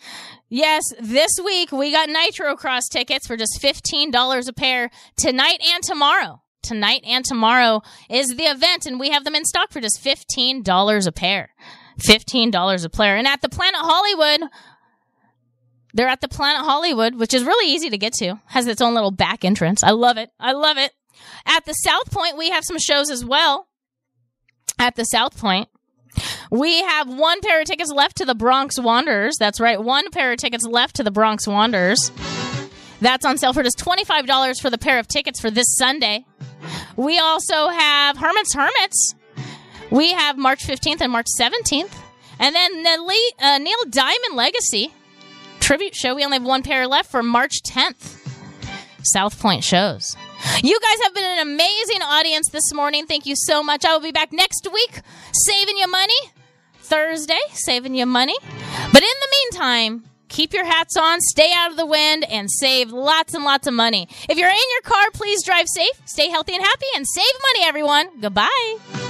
yes, this week we got Nitro Cross tickets for just $15 a pair tonight and tomorrow. Tonight and tomorrow is the event, and we have them in stock for just $15 a pair. $15 a player. And at the Planet Hollywood, they're at the Planet Hollywood, which is really easy to get to. Has its own little back entrance. I love it. I love it. At the South Point, we have some shows as well. At the South Point, we have one pair of tickets left to the Bronx Wanderers. That's right, one pair of tickets left to the Bronx Wanderers. That's on sale for just $25 for the pair of tickets for this Sunday. We also have Herman's Hermits. We have March 15th and March 17th. And then the Le- uh, Neil Diamond Legacy tribute show. We only have one pair left for March 10th. South Point shows. You guys have been an amazing audience this morning. Thank you so much. I will be back next week saving you money. Thursday, saving you money. But in the meantime, keep your hats on, stay out of the wind, and save lots and lots of money. If you're in your car, please drive safe, stay healthy and happy, and save money, everyone. Goodbye.